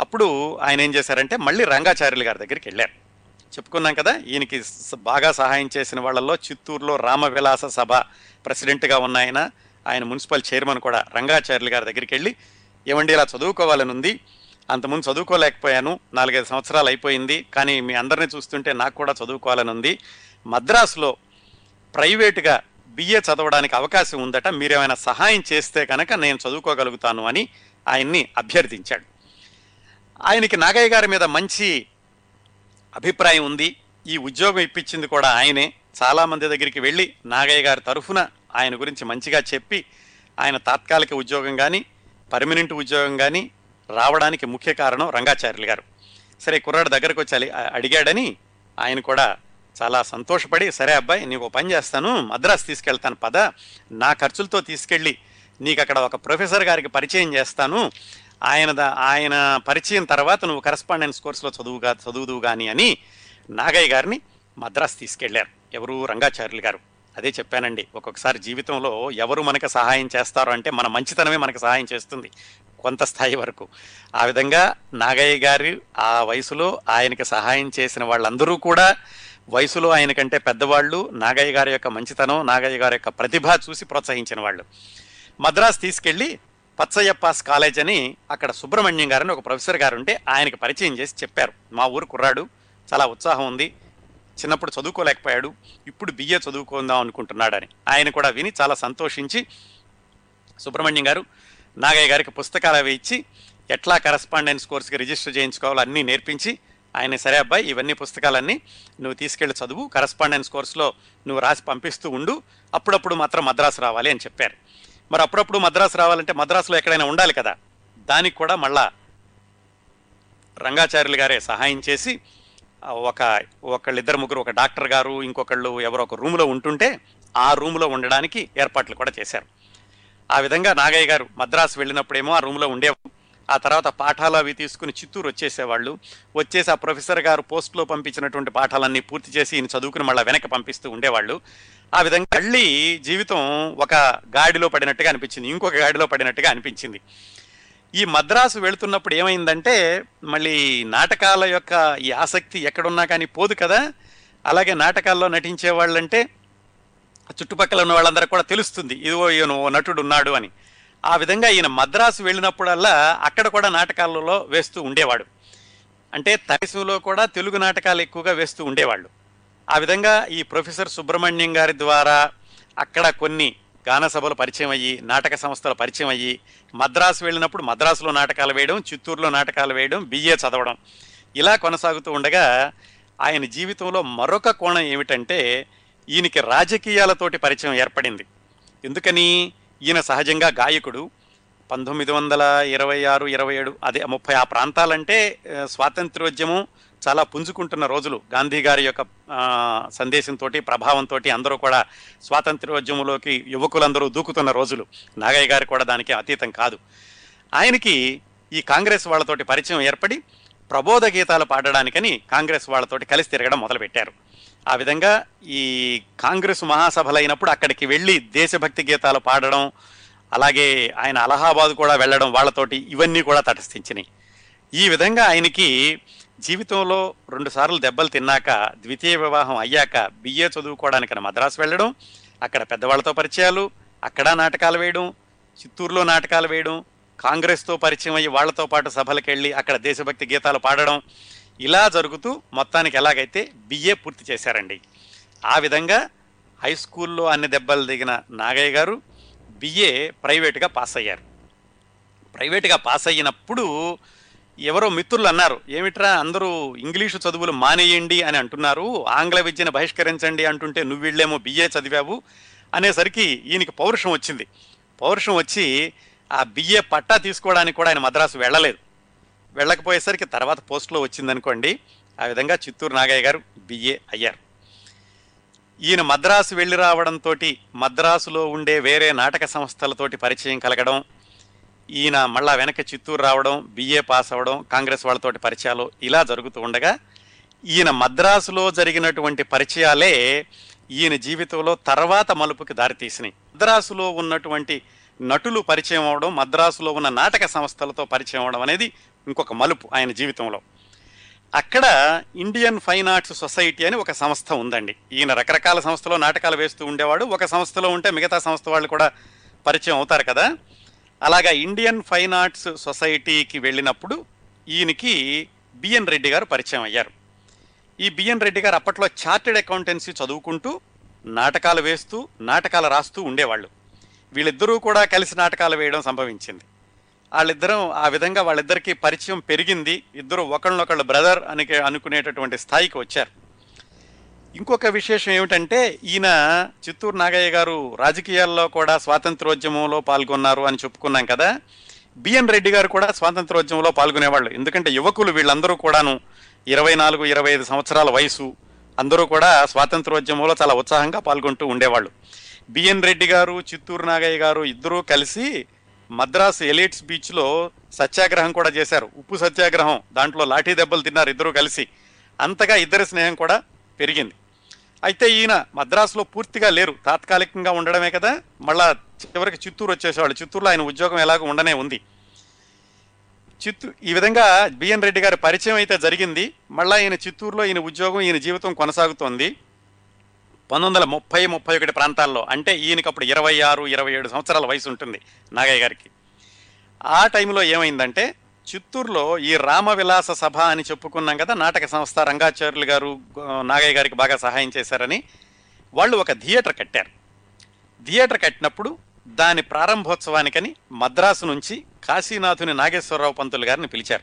అప్పుడు ఆయన ఏం చేశారంటే మళ్ళీ రంగాచార్యులు గారి దగ్గరికి వెళ్ళారు. చెప్పుకున్నాం కదా ఈయనకి బాగా సహాయం చేసిన వాళ్ళల్లో చిత్తూరులో రామవిలాస సభ ప్రెసిడెంట్గా ఉన్న ఆయన ఆయన మున్సిపల్ చైర్మన్ కూడా రంగాచార్యులు గారి దగ్గరికి వెళ్ళి ఏమండి ఇలా చదువుకోవాలని ఉంది. అంతకుముందు చదువుకోలేకపోయాను. నాలుగైదు సంవత్సరాలు అయిపోయింది. కానీ మీ అందరిని చూస్తుంటే నాకు కూడా చదువుకోవాలని ఉంది. మద్రాసులో ప్రైవేటుగా బిఏ చదవడానికి అవకాశం ఉందట. మీరేమైనా సహాయం చేస్తే కనుక నేను చదువుకోగలుగుతాను అని ఆయన్ని అభ్యర్థించాడు. ఆయనకి నాగయ్య గారి మీద మంచి అభిప్రాయం ఉంది. ఈ ఉద్యోగం ఇప్పించింది కూడా ఆయనే. చాలామంది దగ్గరికి వెళ్ళి నాగయ్య గారి తరఫున ఆయన గురించి మంచిగా చెప్పి ఆయన తాత్కాలిక ఉద్యోగం కానీ పర్మనెంట్ ఉద్యోగం కానీ రావడానికి ముఖ్య కారణం రంగాచార్యులు గారు. సరే కుర్రాడు దగ్గరకు వచ్చి అలి- అడిగాడని ఆయన కూడా చాలా సంతోషపడి సరే అబ్బాయి నీకు ఓ పని చేస్తాను మద్రాసు తీసుకెళ్తాను పద. నా ఖర్చులతో తీసుకెళ్ళి నీకు అక్కడ ఒక ప్రొఫెసర్ గారికి పరిచయం చేస్తాను. ఆయన ఆయన పరిచయం తర్వాత నువ్వు కరస్పాండెన్స్ కోర్సులో చదువుగా చదువుదువు కానీ అని నాగయ్య గారిని మద్రాసు తీసుకెళ్ళారు ఎవరు? రంగాచార్యులు గారు. అదే చెప్పానండి. ఒక్కొక్కసారి జీవితంలో ఎవరు మనకు సహాయం చేస్తారో అంటే మన మంచితనమే మనకు సహాయం చేస్తుంది కొంత స్థాయి వరకు. ఆ విధంగా నాగయ్య గారు ఆ వయసులో ఆయనకి సహాయం చేసిన వాళ్ళందరూ కూడా వయసులో ఆయన కంటే పెద్దవాళ్ళు నాగయ్య గారి యొక్క మంచితనం నాగయ్య గారి యొక్క ప్రతిభ చూసి ప్రోత్సహించిన వాళ్ళు. మద్రాస్ తీసుకెళ్ళి పచ్చయ్యప్పాస్ కాలేజ్ అని అక్కడ సుబ్రహ్మణ్యం గారని ఒక ప్రొఫెసర్ గారు ఉంటే ఆయనకి పరిచయం చేసి చెప్పారు. మా ఊరు కుర్రాడు చాలా ఉత్సాహం ఉంది చిన్నప్పుడు చదువుకోలేకపోయాడు ఇప్పుడు బిఏ చదువుకుందాం అనుకుంటున్నాడని. ఆయన కూడా విని చాలా సంతోషించి సుబ్రహ్మణ్యం గారు నాగయ్య గారికి పుస్తకాలు అవి ఇచ్చి ఎట్లా కరస్పాండెన్స్ కోర్సుకి రిజిస్టర్ చేయించుకోవాలో అన్నీ నేర్పించి ఆయన సరే అబ్బాయి ఇవన్నీ పుస్తకాలన్నీ నువ్వు తీసుకెళ్ళి చదువు కరస్పాండెన్స్ కోర్సులో నువ్వు రాసి పంపిస్తూ ఉండు అప్పుడప్పుడు మాత్రం మద్రాసు రావాలి అని చెప్పారు. మరి అప్పుడప్పుడు మద్రాసు రావాలంటే మద్రాసులో ఎక్కడైనా ఉండాలి కదా? దానికి కూడా మళ్ళా రంగాచార్యులు గారే సహాయం చేసి ఒక ఒకళ్ళిద్దరు ముగ్గురు ఒక డాక్టర్ గారు ఇంకొకళ్ళు ఎవరో ఒక రూమ్లో ఉంటుంటే ఆ రూమ్లో ఉండడానికి ఏర్పాట్లు కూడా చేశారు. ఆ విధంగా నాగయ్య గారు మద్రాసు వెళ్ళినప్పుడేమో ఆ రూమ్లో ఉండేవారు. ఆ తర్వాత పాఠాలు అవి తీసుకుని చిత్తూరు వచ్చేసేవాళ్ళు. వచ్చేసి ఆ ప్రొఫెసర్ గారు పోస్ట్లో పంపించినటువంటి పాఠాలన్నీ పూర్తి చేసి ఈయన చదువుకుని మళ్ళీ వెనక్కి పంపిస్తూ ఉండేవాళ్ళు. ఆ విధంగా మళ్ళీ జీవితం ఒక గాడిలో పడినట్టుగా అనిపించింది ఇంకొక గాడిలో పడినట్టుగా అనిపించింది. ఈ మద్రాసు వెళుతున్నప్పుడు ఏమైందంటే మళ్ళీ నాటకాల యొక్క ఈ ఆసక్తి ఎక్కడున్నా కానీ పోదు కదా. అలాగే నాటకాల్లో నటించే వాళ్ళంటే చుట్టుపక్కల ఉన్న వాళ్ళందరూ కూడా తెలుస్తుంది ఇదిగో ఈయన ఓ నటుడు ఉన్నాడు అని. ఆ విధంగా ఈయన మద్రాసు వెళ్ళినప్పుడల్లా అక్కడ కూడా నాటకాలలో వేస్తూ ఉండేవాడు. అంటే తమిళలో కూడా తెలుగు నాటకాలు ఎక్కువగా వేస్తూ ఉండేవాళ్ళు. ఆ విధంగా ఈ ప్రొఫెసర్ సుబ్రహ్మణ్యం గారి ద్వారా అక్కడ కొన్ని గాన సభలు పరిచయం అయ్యి నాటక సంస్థలు పరిచయం అయ్యి మద్రాసు వెళ్ళినప్పుడు మద్రాసులో నాటకాలు వేయడం చిత్తూరులో నాటకాలు వేయడం బిఏ చదవడం. ఇలా కొనసాగుతూ ఉండగా ఆయన జీవితంలో మరొక కోణం ఏమిటంటే ఈయనకి రాజకీయాలతోటి పరిచయం ఏర్పడింది. ఎందుకని? ఈయన సహజంగా గాయకుడు. పంతొమ్మిది వందల ఇరవై ఆరు ఇరవై ఏడు అదే ముప్పై ఆ ప్రాంతాలంటే స్వాతంత్రోద్యమం స్వాతంత్ర్యోద్యమం చాలా పుంజుకుంటున్న రోజులు. గాంధీ గారి యొక్క సందేశంతో ప్రభావంతో అందరూ కూడా స్వాతంత్ర్యోద్యమంలోకి యువకులందరూ దూకుతున్న రోజులు. నాగయ్య గారు కూడా దానికి అతీతం కాదు. ఆయనకి ఈ కాంగ్రెస్ వాళ్ళతోటి పరిచయం ఏర్పడి ప్రబోధ గీతాలు పాడడానికని కాంగ్రెస్ వాళ్ళతోటి కలిసి తిరగడం మొదలుపెట్టారు. ఆ విధంగా ఈ కాంగ్రెస్ మహాసభలైనప్పుడు అక్కడికి వెళ్ళి దేశభక్తి గీతాలు పాడడం అలాగే ఆయన అలహాబాద్ కూడా వెళ్ళడం వాళ్ళతోటి ఇవన్నీ కూడా తటస్థించినాయి. ఈ విధంగా ఆయనకి జీవితంలో రెండుసార్లు దెబ్బలు తిన్నాక ద్వితీయ వివాహం అయ్యాక బిఏ చదువుకోవడానికని మద్రాసు వెళ్ళడం అక్కడ పెద్దవాళ్ళతో పరిచయాలు అక్కడ నాటకాలు వేయడం చిత్తూరులో నాటకాలు వేయడం కాంగ్రెస్తో పరిచయం అయ్యి వాళ్ళతో పాటు సభలకు వెళ్ళి అక్కడ దేశభక్తి గీతాలు పాడడం ఇలా జరుగుతూ మొత్తానికి ఎలాగైతే బిఏ పూర్తి చేశారండి. ఆ విధంగా హై స్కూల్లో అన్ని దెబ్బలు దిగిన నాగయ్య గారు బిఏ ప్రైవేట్గా పాస్ అయ్యారు. ప్రైవేట్గా పాస్ అయినప్పుడు ఎవరో మిత్రులు అన్నారు ఏమిట్రా అందరూ ఇంగ్లీషు చదువులు మానేయండి అని అంటున్నారు. ఆంగ్ల విద్యను బహిష్కరించండి అంటుంటే నువ్వు వీళ్ళేమో బిఏ చదివావు అనేసరికి ఈయనకి పౌరుషం వచ్చింది. పౌరుషం వచ్చి ఆ బిఏ పట్టా తీసుకోవడానికి కూడా ఆయన మద్రాసు వెళ్ళలేదు. వెళ్ళకపోయేసరికి తర్వాత పోస్టులో వచ్చిందనుకోండి ఆ విధంగా చిత్తూరు నాగయ్య గారు బిఏ అయ్యారు. ఈయన మద్రాసు వెళ్ళి రావడంతో మద్రాసులో ఉండే వేరే నాటక సంస్థలతోటి పరిచయం కలగడం ఈయన మళ్ళా వెనక చిత్తూరు రావడం బిఏ పాస్ అవ్వడం కాంగ్రెస్ వాళ్ళతోటి పరిచయాలు ఇలా జరుగుతూ ఉండగా ఈయన మద్రాసులో జరిగినటువంటి పరిచయాలే ఈయన జీవితంలో తర్వాత మలుపుకి దారితీసినాయి. మద్రాసులో ఉన్నటువంటి నటులు పరిచయం అవడం మద్రాసులో ఉన్న నాటక సంస్థలతో పరిచయం అవడం అనేది ఇంకొక మలుపు ఆయన జీవితంలో. అక్కడ ఇండియన్ ఫైన్ ఆర్ట్స్ సొసైటీ అని ఒక సంస్థ ఉందండి. ఈయన రకరకాల సంస్థలో నాటకాలు వేస్తూ ఉండేవాడు. ఒక సంస్థలో ఉంటే మిగతా సంస్థ వాళ్ళు కూడా పరిచయం అవుతారు కదా. అలాగా ఇండియన్ ఫైన్ ఆర్ట్స్ సొసైటీకి వెళ్ళినప్పుడు ఈయనకి బిఎన్ రెడ్డి గారు పరిచయం అయ్యారు. ఈ బిఎన్ రెడ్డి గారు అప్పట్లో చార్టెడ్ అకౌంటెన్సీ చదువుకుంటూ నాటకాలు వేస్తూ నాటకాలు రాస్తూ ఉండేవాళ్ళు. వీళ్ళిద్దరూ కూడా కలిసి నాటకాలు వేయడం సంభవించింది. వాళ్ళిద్దరం ఆ విధంగా వాళ్ళిద్దరికీ పరిచయం పెరిగింది. ఇద్దరు ఒకళ్ళనొకళ్ళు బ్రదర్ అని అనుకునేటటువంటి స్థాయికి వచ్చారు. ఇంకొక విశేషం ఏమిటంటే ఈయన చిత్తూరు నాగయ్య గారు రాజకీయాల్లో కూడా స్వాతంత్రోద్యమంలో పాల్గొన్నారు అని చెప్పుకున్నాం కదా. బిఎన్ రెడ్డి గారు కూడా స్వాతంత్రోద్యమంలో పాల్గొనేవాళ్ళు. ఎందుకంటే యువకులు వీళ్ళందరూ కూడాను ఇరవై నాలుగు ఇరవై ఐదు సంవత్సరాల వయసు అందరూ కూడా స్వాతంత్రోద్యమంలో చాలా ఉత్సాహంగా పాల్గొంటూ ఉండేవాళ్ళు. బిఎన్ రెడ్డి గారు చిత్తూరు నాగయ్య గారు ఇద్దరూ కలిసి మద్రాసు ఎలిట్స్ బీచ్లో సత్యాగ్రహం కూడా చేశారు. ఉప్పు సత్యాగ్రహం దాంట్లో లాఠీ దెబ్బలు తిన్నారు ఇద్దరూ కలిసి. అంతగా ఇద్దరి స్నేహం కూడా పెరిగింది. అయితే ఈయన మద్రాసులో పూర్తిగా లేరు. తాత్కాలికంగా ఉండడమే కదా. మళ్ళా చివరికి చిత్తూరు వచ్చేసేవాళ్ళు. చిత్తూరులో ఆయన ఉద్యోగం ఎలాగో ఉండనే ఉంది. చిత్తూ ఈ విధంగా బిఎన్ రెడ్డి గారి పరిచయం అయితే జరిగింది. మళ్ళా ఈయన చిత్తూరులో ఈయన ఉద్యోగం ఈయన జీవితం కొనసాగుతోంది. పంతొమ్మిది వందల ముప్పై ముప్పై ఒకటి ప్రాంతాల్లో. అంటే ఈయనకి అప్పుడు ఇరవై ఆరు ఇరవై ఏడు సంవత్సరాల వయసు ఉంటుంది నాగయ్య గారికి. ఆ టైంలో ఏమైందంటే చిత్తూరులో ఈ రామ విలాస సభ అని చెప్పుకున్నాం కదా నాటక సంస్థ రంగాచార్యులు గారు నాగయ్య గారికి బాగా సహాయం చేశారని. వాళ్ళు ఒక థియేటర్ కట్టారు. థియేటర్ కట్టినప్పుడు దాని ప్రారంభోత్సవానికని మద్రాసు నుంచి కాశీనాథుని నాగేశ్వరరావు పంతులు గారిని పిలిచారు.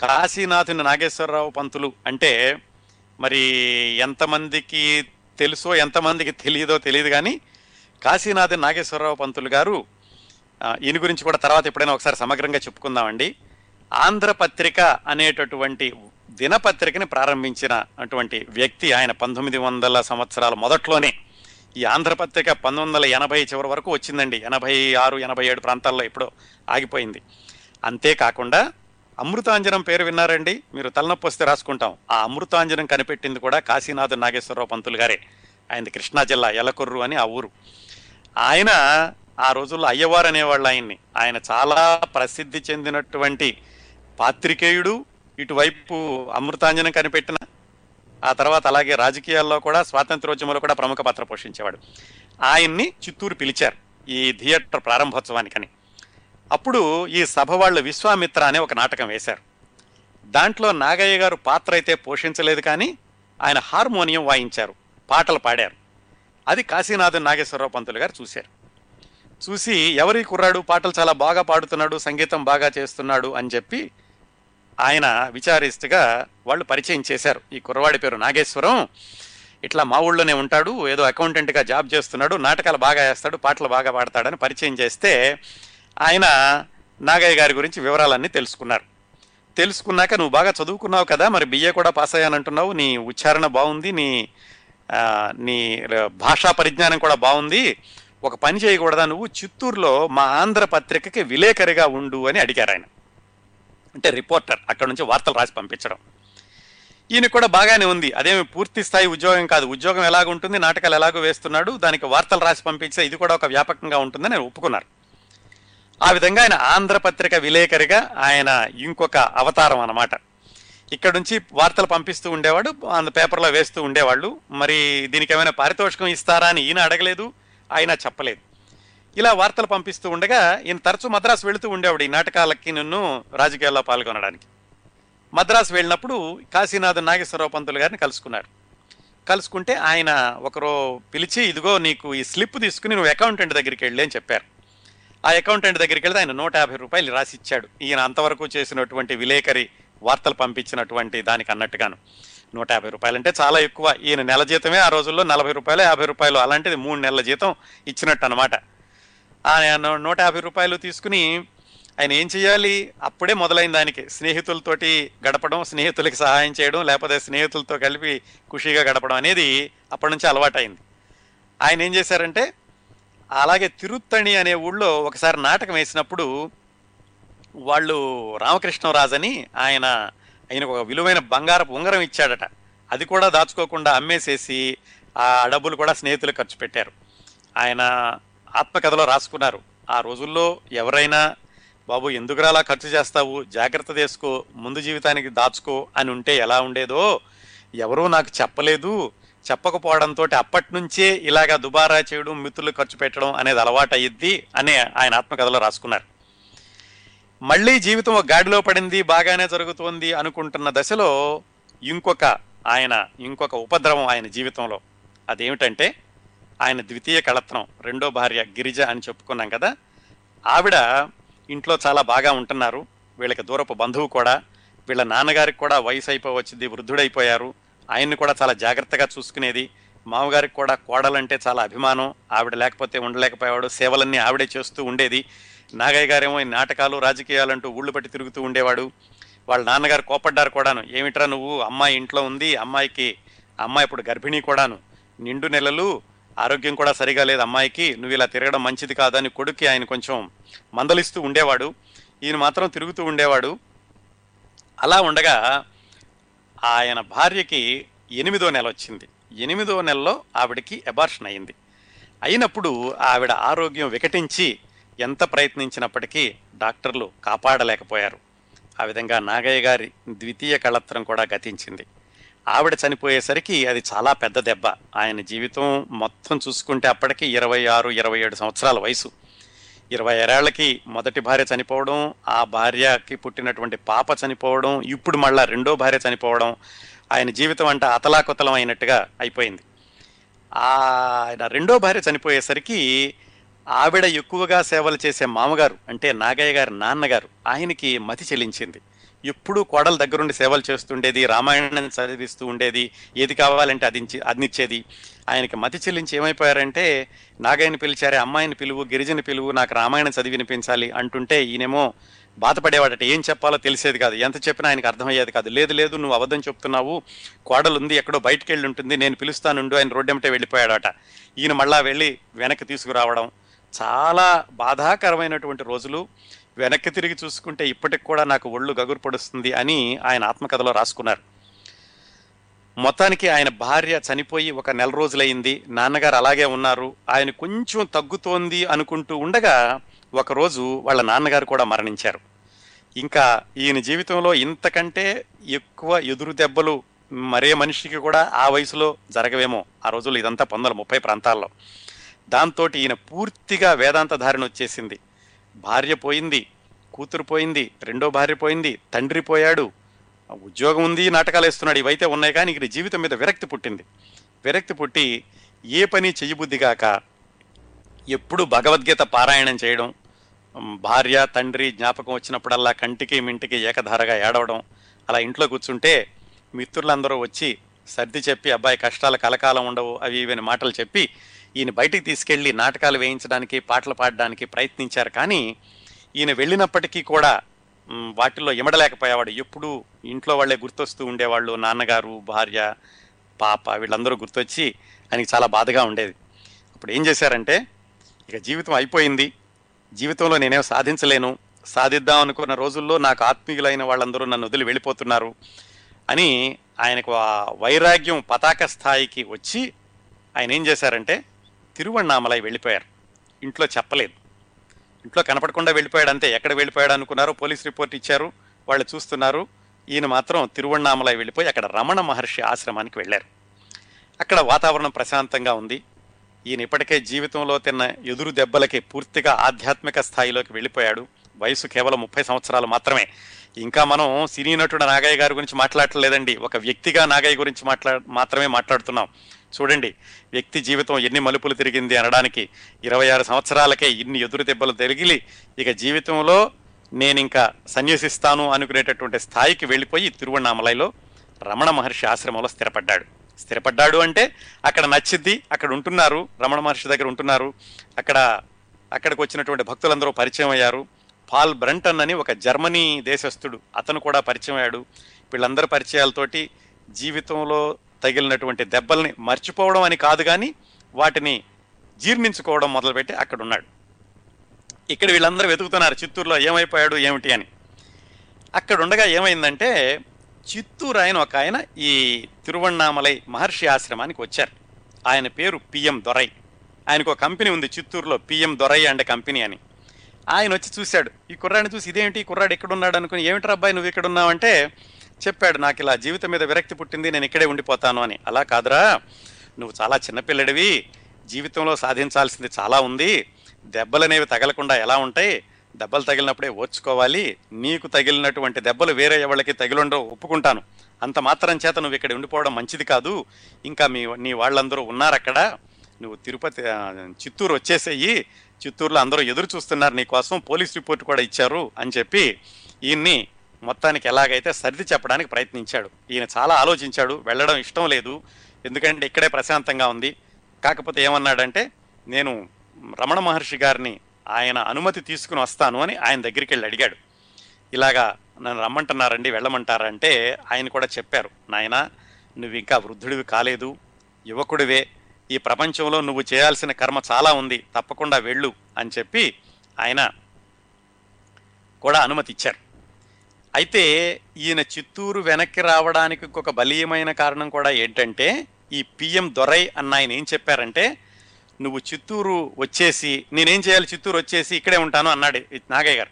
కాశీనాథుని నాగేశ్వరరావు పంతులు అంటే మరి ఎంతమందికి తెలుసో ఎంతమందికి తెలియదో తెలియదు కానీ కాశీనాథుని నాగేశ్వరరావు పంతులు గారు ఈయన గురించి కూడా తర్వాత ఎప్పుడైనా ఒకసారి సమగ్రంగా చెప్పుకుందామండి. ఆంధ్రపత్రిక అనేటటువంటి దినపత్రికని ప్రారంభించిన అటువంటి వ్యక్తి ఆయన పంతొమ్మిది వందల సంవత్సరాల మొదట్లోనే ఈ ఆంధ్రపత్రిక పంతొమ్మిది వందల ఎనభై చివరి వరకు వచ్చిందండి. ఎనభై ఆరు ఎనభై ఏడు ప్రాంతాల్లో ఎప్పుడో ఆగిపోయింది. అంతేకాకుండా అమృతాంజనం పేరు విన్నారండి? మీరు తలనొప్పి వస్తే రాసుకుంటాం. ఆ అమృతాంజనం కనిపెట్టింది కూడా కాశీనాథ్ నాగేశ్వరరావు పంతులు గారే. ఆయనది కృష్ణా జిల్లా ఎలకొర్రు అని ఆ ఊరు. ఆయన ఆ రోజుల్లో అయ్యవారు అనేవాళ్ళు ఆయన్ని. ఆయన చాలా ప్రసిద్ధి చెందినటువంటి పాత్రికేయుడు ఇటువైపు అమృతాంజనం కనిపెట్టిన ఆ తర్వాత అలాగే రాజకీయాల్లో కూడా స్వాతంత్రోద్యమంలో కూడా ప్రముఖ పాత్ర పోషించేవాడు. ఆయన్ని చిత్తూరు పిలిచారు ఈ థియేటర్ ప్రారంభోత్సవానికని. అప్పుడు ఈ సభ వాళ్ళు విశ్వామిత్ర అనే ఒక నాటకం వేశారు. దాంట్లో నాగయ్య గారు పాత్ర అయితే పోషించలేదు కానీ ఆయన హార్మోనియం వాయించారు పాటలు పాడారు. అది కాశీనాథన్ నాగేశ్వరరావు పంతులు గారు చూశారు. చూసి ఎవరి కుర్రాడు పాటలు చాలా బాగా పాడుతున్నాడు సంగీతం బాగా చేస్తున్నాడు అని చెప్పి ఆయన విచారిస్తుగా వాళ్ళు పరిచయం చేశారు. ఈ కుర్రవాడి పేరు నాగేశ్వరం. ఇట్లా మా ఊళ్ళోనే ఉంటాడు ఏదో అకౌంటెంట్గా జాబ్ చేస్తున్నాడు నాటకాలు బాగా వేస్తాడు పాటలు బాగా పాడతాడని పరిచయం చేస్తే ఆయన నాగయ్య గారి గురించి వివరాలన్నీ తెలుసుకున్నారు. తెలుసుకున్నాక నువ్వు బాగా చదువుకున్నావు కదా మరి బిఏ కూడా పాస్ అయ్యానంటున్నావు నీ ఉచ్చారణ బాగుంది నీ నీ భాషా పరిజ్ఞానం కూడా బాగుంది ఒక పని చేయకూడదా నువ్వు? చిత్తూరులో మా ఆంధ్ర పత్రికకి విలేకరిగా ఉండు అని అడిగారు ఆయన. అంటే రిపోర్టర్ అక్కడ నుంచి వార్తలు రాసి పంపించడం. ఈయన కూడా బాగానే ఉంది. అదేమి పూర్తి స్థాయి ఉద్యోగం కాదు. ఉద్యోగం ఎలాగ ఉంటుంది? నాటకాలు ఎలాగో వేస్తున్నాడు? దానికి వార్తలు రాసి పంపించే ఇది కూడా ఒక వ్యాపకంగా ఉంటుందని ఆయన ఒప్పుకున్నారు. ఆ విధంగా ఆయన ఆంధ్రపత్రిక విలేకరిగా ఆయన ఇంకొక అవతారం అన్నమాట. ఇక్కడ నుంచి వార్తలు పంపిస్తూ ఉండేవాడు అంత పేపర్లో వేస్తూ ఉండేవాళ్ళు. మరి దీనికి ఏమైనా పారితోషికం ఇస్తారా అని ఈయన అడగలేదు. ఆయన చెప్పలేదు. ఇలా వార్తలు పంపిస్తూ ఉండగా ఈయన తరచూ మద్రాసు వెళుతూ ఉండేవాడు ఈ నాటకాలకి నిన్ను రాజకీయాల్లో పాల్గొనడానికి. మద్రాసు వెళ్ళినప్పుడు కాశీనాథ్ నాగేశ్వరరావు పంతులు గారిని కలుసుకున్నారు కలుసుకుంటే ఆయన ఒకరో పిలిచి ఇదిగో నీకు ఈ స్లిప్ తీసుకుని నువ్వు అకౌంటెంట్ దగ్గరికి వెళ్ళి అని చెప్పారు. ఆ అకౌంటెంట్ దగ్గరికి వెళ్తే ఆయన నూట యాభై రూపాయలు రాసి ఇచ్చాడు ఈయన అంతవరకు చేసినటువంటి విలేకరి వార్తలు పంపించినటువంటి దానికి అన్నట్టుగాను. నూట యాభై రూపాయలు అంటే చాలా ఎక్కువ. ఈయన నెల జీతమే ఆ రోజుల్లో నలభై రూపాయలు యాభై రూపాయలు అలాంటిది మూడు నెలల జీతం ఇచ్చినట్టు అనమాట ఆయన నూట యాభై రూపాయలు తీసుకుని ఆయన ఏం చేయాలి అప్పుడే మొదలైన దానికి స్నేహితులతోటి గడపడం స్నేహితులకి సహాయం చేయడం లేకపోతే స్నేహితులతో కలిపి ఖుషీగా గడపడం అనేది అప్పటి నుంచి అలవాటైంది. ఆయన ఏం చేశారంటే అలాగే తిరుత్తణి అనే ఊళ్ళో ఒకసారి నాటకం వేసినప్పుడు వాళ్ళు రామకృష్ణరాజు అని ఆయన ఆయనకు ఒక విలువైన బంగారపు ఉంగరం ఇచ్చాడట. అది కూడా దాచుకోకుండా అమ్మేసేసి ఆ డబ్బులు కూడా స్నేహితులు ఖర్చు పెట్టారు. ఆయన ఆత్మకథలో రాసుకున్నారు. ఆ రోజుల్లో ఎవరైనా బాబు ఎందుకు అలా ఖర్చు చేస్తావు? జాగ్రత్త చేసుకో ముందు జీవితానికి దాచుకో అని ఉంటే ఎలా ఉండేదో ఎవరూ నాకు చెప్పలేదు. చెప్పకపోవడంతో అప్పటి నుంచే ఇలాగా దుబారా చేయడం మిత్రులు ఖర్చు పెట్టడం అనేది అలవాటు అయ్యిద్ది అని ఆయన ఆత్మకథలో రాసుకున్నారు. మళ్ళీ జీవితం ఒక గాడిలో పడింది బాగానే జరుగుతోంది అనుకుంటున్న దశలో ఇంకొక ఆయన ఇంకొక ఉపద్రవం ఆయన జీవితంలో. అదేమిటంటే ఆయన ద్వితీయ కళత్నం రెండో భార్య గిరిజ అని చెప్పుకున్నాం కదా. ఆవిడ ఇంట్లో చాలా బాగా ఉంటున్నారు. వీళ్ళకి దూరపు బంధువు కూడా. వీళ్ళ నాన్నగారికి కూడా వయసు అయిపోవచ్చింది వృద్ధుడైపోయారు. ఆయన్ని కూడా చాలా జాగ్రత్తగా చూసుకునేది. మామగారికి కూడా కోడలంటే చాలా అభిమానం. ఆవిడ లేకపోతే ఉండలేకపోయేవాడు. సేవలన్నీ ఆవిడే చేస్తూ ఉండేది. నాగయ్య గారేమో ఈ నాటకాలు రాజకీయాలంటూ ఊళ్ళు పట్టి తిరుగుతూ ఉండేవాడు. వాళ్ళ నాన్నగారు కోపడ్డారు కూడాను. ఏమిట్రా నువ్వు? అమ్మాయి ఇంట్లో ఉంది. అమ్మాయికి అమ్మాయి ఇప్పుడు గర్భిణీ కూడాను. నిండు నెలలు ఆరోగ్యం కూడా సరిగా లేదు అమ్మాయికి. నువ్వు ఇలా తిరగడం మంచిది కాదని కొడుక్కి ఆయన కొంచెం మందలిస్తూ ఉండేవాడు. ఈయన మాత్రం తిరుగుతూ ఉండేవాడు. అలా ఉండగా ఆయన భార్యకి ఎనిమిదో నెల వచ్చింది. ఎనిమిదో నెలలో ఆవిడకి అబార్షన్ అయింది. అయినప్పుడు ఆవిడ ఆరోగ్యం వికటించి ఎంత ప్రయత్నించినప్పటికీ డాక్టర్లు కాపాడలేకపోయారు. ఆ విధంగా నాగయ్య గారి ద్వితీయ కళత్రం కూడా గతించింది. ఆవిడ చనిపోయేసరికి అది చాలా పెద్ద దెబ్బ. ఆయన జీవితం మొత్తం చూసుకుంటే అప్పటికి ఇరవై ఆరు ఇరవై ఏడు సంవత్సరాల వయసు. ఇరవై ఏళ్ళకి మొదటి భార్య చనిపోవడం ఆ భార్యకి పుట్టినటువంటి పాప చనిపోవడం ఇప్పుడు మళ్ళా రెండో భార్య చనిపోవడం ఆయన జీవితం అంట అతలాకుతలం అయినట్టుగా అయిపోయింది. ఆయన రెండో భార్య చనిపోయేసరికి ఆవిడ ఎక్కువగా సేవలు చేసే మామగారు అంటే నాగయ్య గారి నాన్నగారు ఆయనకి మతి చెల్లించింది ఎప్పుడూ కోడల దగ్గరుండి సేవలు చేస్తుండేది రామాయణం చదివిస్తూ ఉండేది ఏది కావాలంటే అది ఇచ్చి- అందించేది ఆయనకి మతి చెల్లించి ఏమైపోయారంటే నాగయ్యని పిలిచారే అమ్మాయిని పిలువు గిరిజని పిలువు నాకు రామాయణం చదివి వినిపించాలి అంటుంటే ఈయనేమో బాధపడేవాడట ఏం చెప్పాలో తెలిసేది కాదు ఎంత చెప్పినా ఆయనకు అర్థమయ్యేది కాదు. లేదు లేదు నువ్వు అబద్ధం చెప్తున్నావు కోడలు ఉంది ఎక్కడో బయటికి వెళ్ళి ఉంటుంది నేను పిలుస్తానుండు ఆయన రోడ్డెంటే వెళ్ళిపోయాడట. ఈయన మళ్ళా వెళ్ళి వెనక్కి తీసుకురావడం చాలా బాధాకరమైనటువంటి రోజులు. వెనక్కి తిరిగి చూసుకుంటే ఇప్పటికి కూడా నాకు ఒళ్ళు గగురు పడుస్తుంది అని ఆయన ఆత్మకథలో రాసుకున్నారు. మొత్తానికి ఆయన భార్య చనిపోయి ఒక నెల రోజులైంది. నాన్నగారు అలాగే ఉన్నారు. ఆయన కొంచెం తగ్గుతోంది అనుకుంటూ ఉండగా ఒకరోజు వాళ్ళ నాన్నగారు కూడా మరణించారు. ఇంకా ఈయన జీవితంలో ఇంతకంటే ఎక్కువ ఎదురు దెబ్బలు మరే మనిషికి కూడా ఆ వయసులో జరగవేమో. ఆ రోజుల్లో ఇదంతా పంతొమ్మిది ముప్పై ప్రాంతాల్లో. దాంతో ఈయన పూర్తిగా వేదాంత ధారణ వచ్చేసింది. భార్య పోయింది కూతురు పోయింది రెండో భార్య పోయింది తండ్రి పోయాడు. ఉద్యోగం ఉంది నాటకాలు వేస్తున్నాడు ఇవైతే ఉన్నాయి కానీ ఇక్కడ జీవితం మీద విరక్తి పుట్టింది. విరక్తి పుట్టి ఏ పని చెయ్యబుద్ధి కాక ఎప్పుడు భగవద్గీత పారాయణం చేయడం భార్య తండ్రి జ్ఞాపకం వచ్చినప్పుడల్లా కంటికి మింటికి ఏకధారగా ఏడవడం అలా ఇంట్లో కూర్చుంటే మిత్రులందరూ వచ్చి సర్ది చెప్పి అబ్బాయి కష్టాలు కలకాలం ఉండవు అవి ఇవని మాటలు చెప్పి ఈయన బయటికి తీసుకెళ్ళి నాటకాలు వేయించడానికి పాటలు పాడడానికి ప్రయత్నించారు. కానీ ఈయన వెళ్ళినప్పటికీ కూడా వాటిల్లో ఇమడలేకపోయేవాడు ఎప్పుడూ ఇంట్లో వాళ్ళే గుర్తొస్తూ ఉండేవాళ్ళు. నాన్నగారు భార్య పాప వీళ్ళందరూ గుర్తొచ్చి ఆయనకి చాలా బాధగా ఉండేది. అప్పుడు ఏం చేశారంటే ఇక జీవితం అయిపోయింది. జీవితంలో నేనేం సాధించలేను. సాధిద్దాం అనుకున్న రోజుల్లో నాకు ఆత్మీయులైన వాళ్ళందరూ నన్ను వదిలి వెళ్ళిపోతున్నారు అని ఆయనకు ఆ వైరాగ్యం పతాక స్థాయికి వచ్చి ఆయన ఏం చేశారంటే తిరువణామలై వెళ్ళిపోయారు. ఇంట్లో చెప్పలేదు. ఇంట్లో కనపడకుండా వెళ్ళిపోయాడు అంతే. ఎక్కడ వెళ్ళిపోయాడు అనుకున్నారు పోలీస్ రిపోర్ట్ ఇచ్చారు. వాళ్ళు చూస్తున్నారు. ఈయన మాత్రం తిరువణామలై వెళ్ళిపోయి అక్కడ రమణ మహర్షి ఆశ్రమానికి వెళ్ళారు. అక్కడ వాతావరణం ప్రశాంతంగా ఉంది. ఈయన ఇప్పటికే జీవితంలో తిన్న ఎదురు దెబ్బలకి పూర్తిగా ఆధ్యాత్మిక స్థాయిలోకి వెళ్ళిపోయాడు. వయసు కేవలం ముప్పై సంవత్సరాలు మాత్రమే. ఇంకా మనం సినీ నటుడు నాగయ్య గారి గురించి మాట్లాడటం లేదండి ఒక వ్యక్తిగా నాగయ్య గురించి మాట్లా మాత్రమే మాట్లాడుతున్నాం. చూడండి వ్యక్తి జీవితం ఎన్ని మలుపులు తిరిగింది అనడానికి ఇరవై ఆరు సంవత్సరాలకే ఇన్ని ఎదురు దెబ్బలు తిరిగిలి ఇక జీవితంలో నేను ఇంకా సన్యసిస్తాను అనుకునేటటువంటి స్థాయికి వెళ్ళిపోయి తిరువణామలైలో రమణ మహర్షి ఆశ్రమంలో స్థిరపడ్డాడు. స్థిరపడ్డాడు అంటే అక్కడ నచ్చిద్ది అక్కడ ఉంటున్నారు రమణ మహర్షి దగ్గర ఉంటున్నారు అక్కడ అక్కడికి వచ్చినటువంటి భక్తులందరూ పరిచయం అయ్యారు. పాల్ బ్రంటన్ అని ఒక జర్మనీ దేశస్థుడు అతను కూడా పరిచయం అయ్యాడు. వీళ్ళందరి పరిచయాలతోటి జీవితంలో తగిలినటువంటి దెబ్బల్ని మర్చిపోవడం అని కాదు కానీ వాటిని జీర్ణించుకోవడం మొదలుపెట్టి అక్కడ ఉన్నాడు ఇక్కడ వీళ్ళందరూ వెతుకుతున్నారు చిత్తూరులో ఏమైపోయాడు ఏమిటి అని. అక్కడ ఉండగా ఏమైందంటే చిత్తూరు ఆయన ఒక ఆయన ఈ తిరువణామలై మహర్షి ఆశ్రమానికి వచ్చారు. ఆయన పేరు పిఎం దొరై. ఆయనకు ఒక కంపెనీ ఉంది చిత్తూరులో పిఎం దొరై అండ్ కంపెనీ అని. ఆయన వచ్చి చూశాడు ఈ కుర్రాడిని చూసి ఇదేంటి ఈ కుర్రాడు ఇక్కడ ఉన్నాడు అనుకుని ఏమిటి అబ్బాయి నువ్వు ఇక్కడ ఉన్నావంటే చెప్పాడు నాకు ఇలా జీవితం మీద విరక్తి పుట్టింది నేను ఇక్కడే ఉండిపోతాను అని. అలా కాదురా నువ్వు చాలా చిన్నపిల్లడివి జీవితంలో సాధించాల్సింది చాలా ఉంది దెబ్బలు అనేవి తగలకుండా ఎలా ఉంటాయి దెబ్బలు తగిలినప్పుడే ఓర్చుకోవాలి నీకు తగిలినటువంటి దెబ్బలు వేరే ఎవరికి తగిలిండో ఒప్పుకుంటాను. అంత మాత్రం చేత నువ్వు ఇక్కడ ఉండిపోవడం మంచిది కాదు ఇంకా మీ నీ వాళ్ళందరూ ఉన్నారు అక్కడ నువ్వు తిరుపతి చిత్తూరు వచ్చేసేయి చిత్తూరులో అందరూ ఎదురు చూస్తున్నారు నీకోసం పోలీస్ రిపోర్ట్ కూడా ఇచ్చారు అని చెప్పి ఈయన్ని మొత్తానికి ఎలాగైతే సర్ది చెప్పడానికి ప్రయత్నించాడు. ఈయన చాలా ఆలోచించాడు వెళ్ళడం ఇష్టం లేదు ఎందుకంటే ఇక్కడే ప్రశాంతంగా ఉంది. కాకపోతే ఏమన్నాడంటే నేను రమణ మహర్షి గారిని ఆయన అనుమతి తీసుకుని వస్తాను అని ఆయన దగ్గరికి వెళ్ళి అడిగాడు. ఇలాగా నన్ను రమ్మంటున్నారండి వెళ్ళమంటారంటే ఆయన కూడా చెప్పారు నాయన నువ్వు ఇంకా వృద్ధుడివి కాలేదు యువకుడివే ఈ ప్రపంచంలో నువ్వు చేయాల్సిన కర్మ చాలా ఉంది తప్పకుండా వెళ్ళు అని చెప్పి ఆయన కూడా అనుమతి ఇచ్చారు. అయితే ఈయన చిత్తూరు వెనక్కి రావడానికి ఒక బలీయమైన కారణం కూడా ఏంటంటే ఈ పిఎం దొరై అన్న ఆయన ఏం చెప్పారంటే నువ్వు చిత్తూరు వచ్చేసి నేనేం చేయాలి చిత్తూరు వచ్చేసి ఇక్కడే ఉంటాను అన్నాడు నాగయ్య గారు.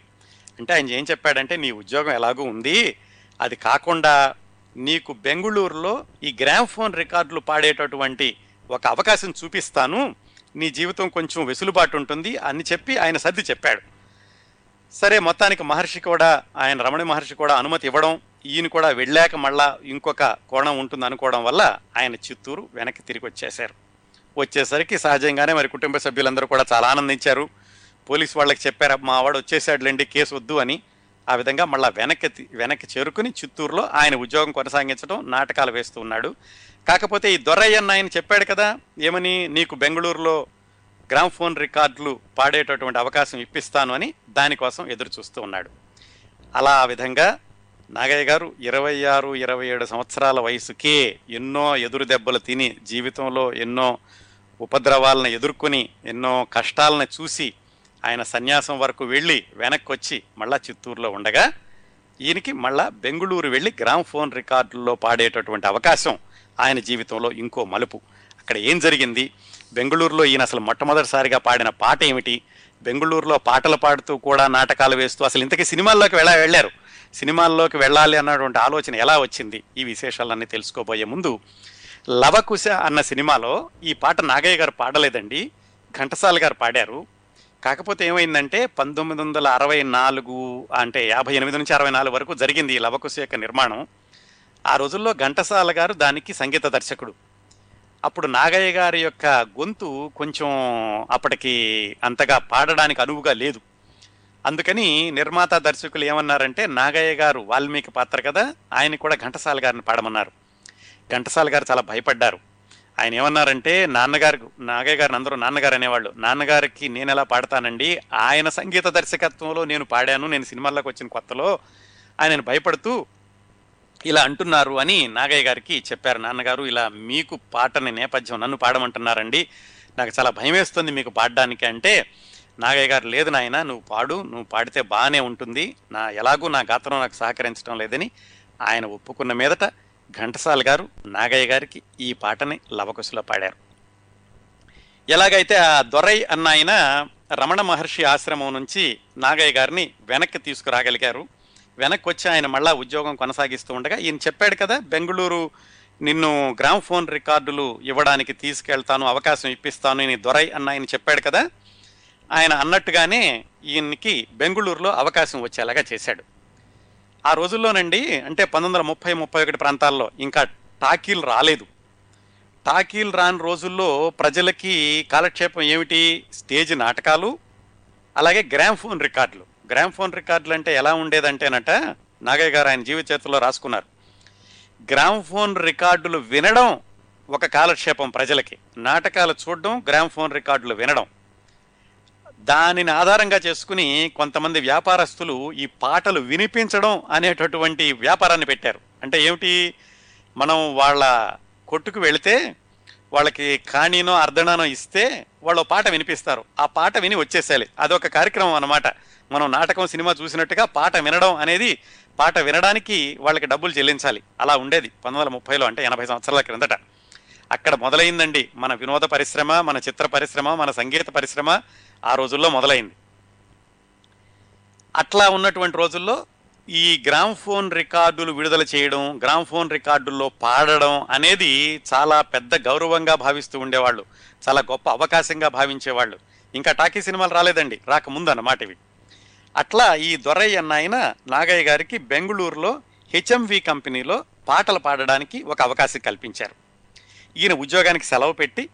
అంటే ఆయన ఏం చెప్పాడంటే నీ ఉద్యోగం ఎలాగూ ఉంది అది కాకుండా నీకు బెంగుళూరులో ఈ గ్రామ్ఫోన్ రికార్డులు పాడేటటువంటి ఒక అవకాశం చూపిస్తాను నీ జీవితం కొంచెం వెసులుబాటు ఉంటుంది అని చెప్పి ఆయన సర్ది చెప్పాడు. సరే మొత్తానికి మహర్షి కూడా ఆయన రమణ మహర్షి కూడా అనుమతి ఇవ్వడం ఈయన కూడా వెళ్ళాక మళ్ళా ఇంకొక కోణం ఉంటుంది అనుకోవడం వల్ల ఆయన చిత్తూరు వెనక్కి తిరిగి వచ్చేశారు. వచ్చేసరికి సహజంగానే మరి కుటుంబ సభ్యులందరూ కూడా చాలా ఆనందించారు. పోలీసు వాళ్ళకి చెప్పారు మా వాడు వచ్చేసాడులేండి కేసు వద్దు అని. ఆ విధంగా మళ్ళీ వెనక్కి తి- వెనక్కి చేరుకుని చిత్తూరులో ఆయన ఉద్యోగం కొనసాగించడం నాటకాలు వేస్తూ ఉన్నాడు. కాకపోతే ఈ దొరయ్యన్న ఆయన చెప్పాడు కదా ఏమని నీకు బెంగళూరులో గ్రామ్ఫోన్ రికార్డులు పాడేటటువంటి అవకాశం ఇప్పిస్తాను అని దానికోసం ఎదురు చూస్తూ ఉన్నాడు. అలా ఆ విధంగా నాగయ్య గారు ఇరవై ఆరు ఇరవై ఏడు సంవత్సరాల వయసుకే ఎన్నో ఎదురు దెబ్బలు తిని జీవితంలో ఎన్నో ఉపద్రవాలను ఎదుర్కొని ఎన్నో కష్టాలను చూసి ఆయన సన్యాసం వరకు వెళ్ళి వెనక్కి వచ్చి మళ్ళా చిత్తూరులో ఉండగా ఈయనకి మళ్ళా బెంగళూరు వెళ్ళి గ్రామ్ ఫోన్ రికార్డుల్లో పాడేటటువంటి అవకాశం ఆయన జీవితంలో ఇంకో మలుపు. అక్కడ ఏం జరిగింది? బెంగళూరులో ఈయన అసలు మొట్టమొదటిసారిగా పాడిన పాట ఏమిటి? బెంగుళూరులో పాటలు పాడుతూ కూడా నాటకాలు వేస్తూ అసలు ఇంతకీ సినిమాల్లోకి వెళ్ళా వెళ్ళారు. సినిమాల్లోకి వెళ్ళాలి అన్నటువంటి ఆలోచన ఎలా వచ్చింది? ఈ విశేషాలన్నీ తెలుసుకోబోయే ముందు లవకుశ అన్న సినిమాలో ఈ పాట నాగయ్య గారు పాడలేదండి. ఘంటసాల గారు పాడారు. కాకపోతే ఏమైందంటే పంతొమ్మిది వందల అరవై నాలుగు అంటే యాభై ఎనిమిది నుంచి అరవై నాలుగు వరకు జరిగింది ఈ లవకుశ యొక్క నిర్మాణం. ఆ రోజుల్లో ఘంటసాల గారు దానికి సంగీత దర్శకుడు. అప్పుడు నాగయ్య గారి యొక్క గొంతు కొంచెం అప్పటికి అంతగా పాడడానికి అనువుగా లేదు. అందుకని నిర్మాత దర్శకులు ఏమన్నారంటే నాగయ్య గారు వాల్మీకి పాత్ర కదా ఆయన కూడా ఘంటసాల గారిని పాడమన్నారు. ఘంటసాల గారు చాలా భయపడ్డారు. ఆయన ఏమన్నారంటే నాన్నగారు నాగయ్య గారిని అందరూ నాన్నగారు అనేవాళ్ళు నాన్నగారికి నేను ఎలా పాడతానండి? ఆయన సంగీత దర్శకత్వంలో నేను పాడాను నేను సినిమాల్లోకి వచ్చిన కొత్తలో. ఆయన భయపడుతూ ఇలా అంటున్నారు అని నాగయ్య గారికి చెప్పారు. నాన్నగారు ఇలా మీకు పాటని నేపథ్యం నన్ను పాడమంటున్నారండి. నాకు చాలా భయం వేస్తుంది మీకు పాడడానికి అంటే నాగయ్య గారు లేదు నాయన నువ్వు పాడు. నువ్వు పాడితే బాగానే ఉంటుంది. నా ఎలాగూ నా గాత్రం నాకు సహకరించడం లేదని ఆయన ఒప్పుకున్న మీదట ఘంటసాల గారు నాగయ్య గారికి ఈ పాటని లవకుశలో పాడారు. ఎలాగైతే ఆ దొరై అన్న ఆయన రమణ మహర్షి ఆశ్రమం నుంచి నాగయ్య గారిని వెనక్కి తీసుకురాగలిగారు వెనక్కి వచ్చి ఆయన మళ్ళా ఉద్యోగం కొనసాగిస్తూ ఉండగా ఈయన చెప్పాడు కదా బెంగళూరు నిన్ను గ్రామ్ ఫోన్ రికార్డులు ఇవ్వడానికి తీసుకెళ్తాను అవకాశం ఇప్పిస్తాను ఈయన దొరై అన్న ఆయన చెప్పాడు కదా. ఆయన అన్నట్టుగానే ఈయనకి బెంగళూరులో అవకాశం వచ్చేలాగా చేశాడు. ఆ రోజుల్లోనండి అంటే పంతొమ్మిది వందల ముప్పై ముప్పై ఒకటి ప్రాంతాల్లో ఇంకా టాకీలు రాలేదు. టాకీలు రాని రోజుల్లో ప్రజలకి కాలక్షేపం ఏమిటి? స్టేజ్ నాటకాలు అలాగే గ్రామ్ ఫోన్ రికార్డులు. గ్రామ్ ఫోన్ రికార్డులు అంటే ఎలా ఉండేదంటేనట నాగయ్య గారు ఆయన జీవిత చేతుల్లో రాసుకున్నారు. గ్రామ్ ఫోన్ రికార్డులు వినడం ఒక కాలక్షేపం ప్రజలకి. నాటకాలు చూడడం గ్రామ్ ఫోన్ రికార్డులు వినడం. దానిని ఆధారంగా చేసుకుని కొంతమంది వ్యాపారస్తులు ఈ పాటలు వినిపించడం అనేటటువంటి వ్యాపారాన్ని పెట్టారు. అంటే ఏమిటి? మనం వాళ్ళ కొట్టుకు వెళితే వాళ్ళకి కాణీనో అర్ధనానో ఇస్తే వాళ్ళు పాట వినిపిస్తారు. ఆ పాట విని వచ్చేసేయాలి. అదొక కార్యక్రమం అన్నమాట. మనం నాటకం సినిమా చూసినట్టుగా పాట వినడం అనేది పాట వినడానికి వాళ్ళకి డబ్బులు చెల్లించాలి. అలా ఉండేది పంతొమ్మిది వందల ముప్పైలో అంటే ఎనభై సంవత్సరాల క్రిందట. అక్కడ మొదలైందండి మన వినోద పరిశ్రమ మన చిత్ర పరిశ్రమ మన సంగీత పరిశ్రమ ఆ రోజుల్లో మొదలైంది. అట్లా ఉన్నటువంటి రోజుల్లో ఈ గ్రామ్ ఫోన్ రికార్డులు విడుదల చేయడం గ్రామ్ ఫోన్ రికార్డుల్లో పాడడం అనేది చాలా పెద్ద గౌరవంగా భావిస్తూ ఉండేవాళ్ళు. చాలా గొప్ప అవకాశంగా భావించేవాళ్ళు. ఇంకా టాకీ సినిమాలు రాలేదండి. రాకముందు అన్నమాట ఇవి. అట్లా ఈ దొరయ్య అన్న ఆయన నాగయ్య గారికి బెంగళూరులో హెచ్ఎంవి కంపెనీలో పాటలు పాడడానికి ఒక అవకాశం కల్పించారు. ఈయన ఉద్యోగానికి సెలవు పెట్టి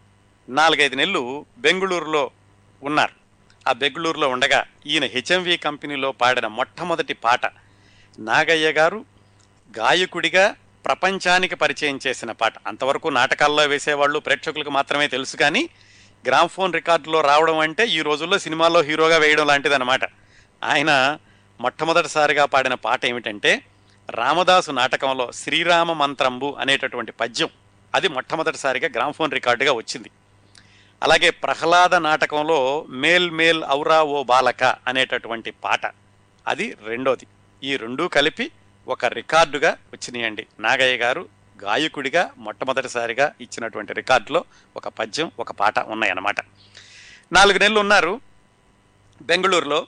నాలుగైదు నెలలు బెంగళూరులో ఉన్నారు. ఆ బెంగళూరులో ఉండగా ఈయన హెచ్ఎంవి కంపెనీలో పాడిన మొట్టమొదటి పాట నాగయ్య గారు గాయకుడిగా ప్రపంచానికి పరిచయం చేసిన పాట. అంతవరకు నాటకాల్లో వేసేవాళ్ళు ప్రేక్షకులకు మాత్రమే తెలుసు కానీ గ్రామ్ఫోన్ రికార్డులో రావడం అంటే ఈ రోజుల్లో సినిమాల్లో హీరోగా వేయడం లాంటిదన్నమాట. ఆయన మొట్టమొదటిసారిగా పాడిన పాట ఏమిటంటే రామదాసు నాటకంలో శ్రీరామ మంత్రంబు అనేటటువంటి పద్యం అది మొట్టమొదటిసారిగా గ్రామ్ఫోన్ రికార్డుగా వచ్చింది. అలాగే ప్రహ్లాద నాటకంలో మేల్ మేల్ ఔరా ఓ బాలక అనేటటువంటి పాట అది రెండోది. ఈ రెండూ కలిపి ఒక రికార్డుగా వచ్చినాయండి. నాగయ్య గారు గాయకుడిగా మొట్టమొదటిసారిగా ఇచ్చినటువంటి రికార్డులో ఒక పద్యం ఒక పాట ఉన్నాయన్నమాట. నాలుగు నెలలు ఉన్నారు. బెంగళూరులో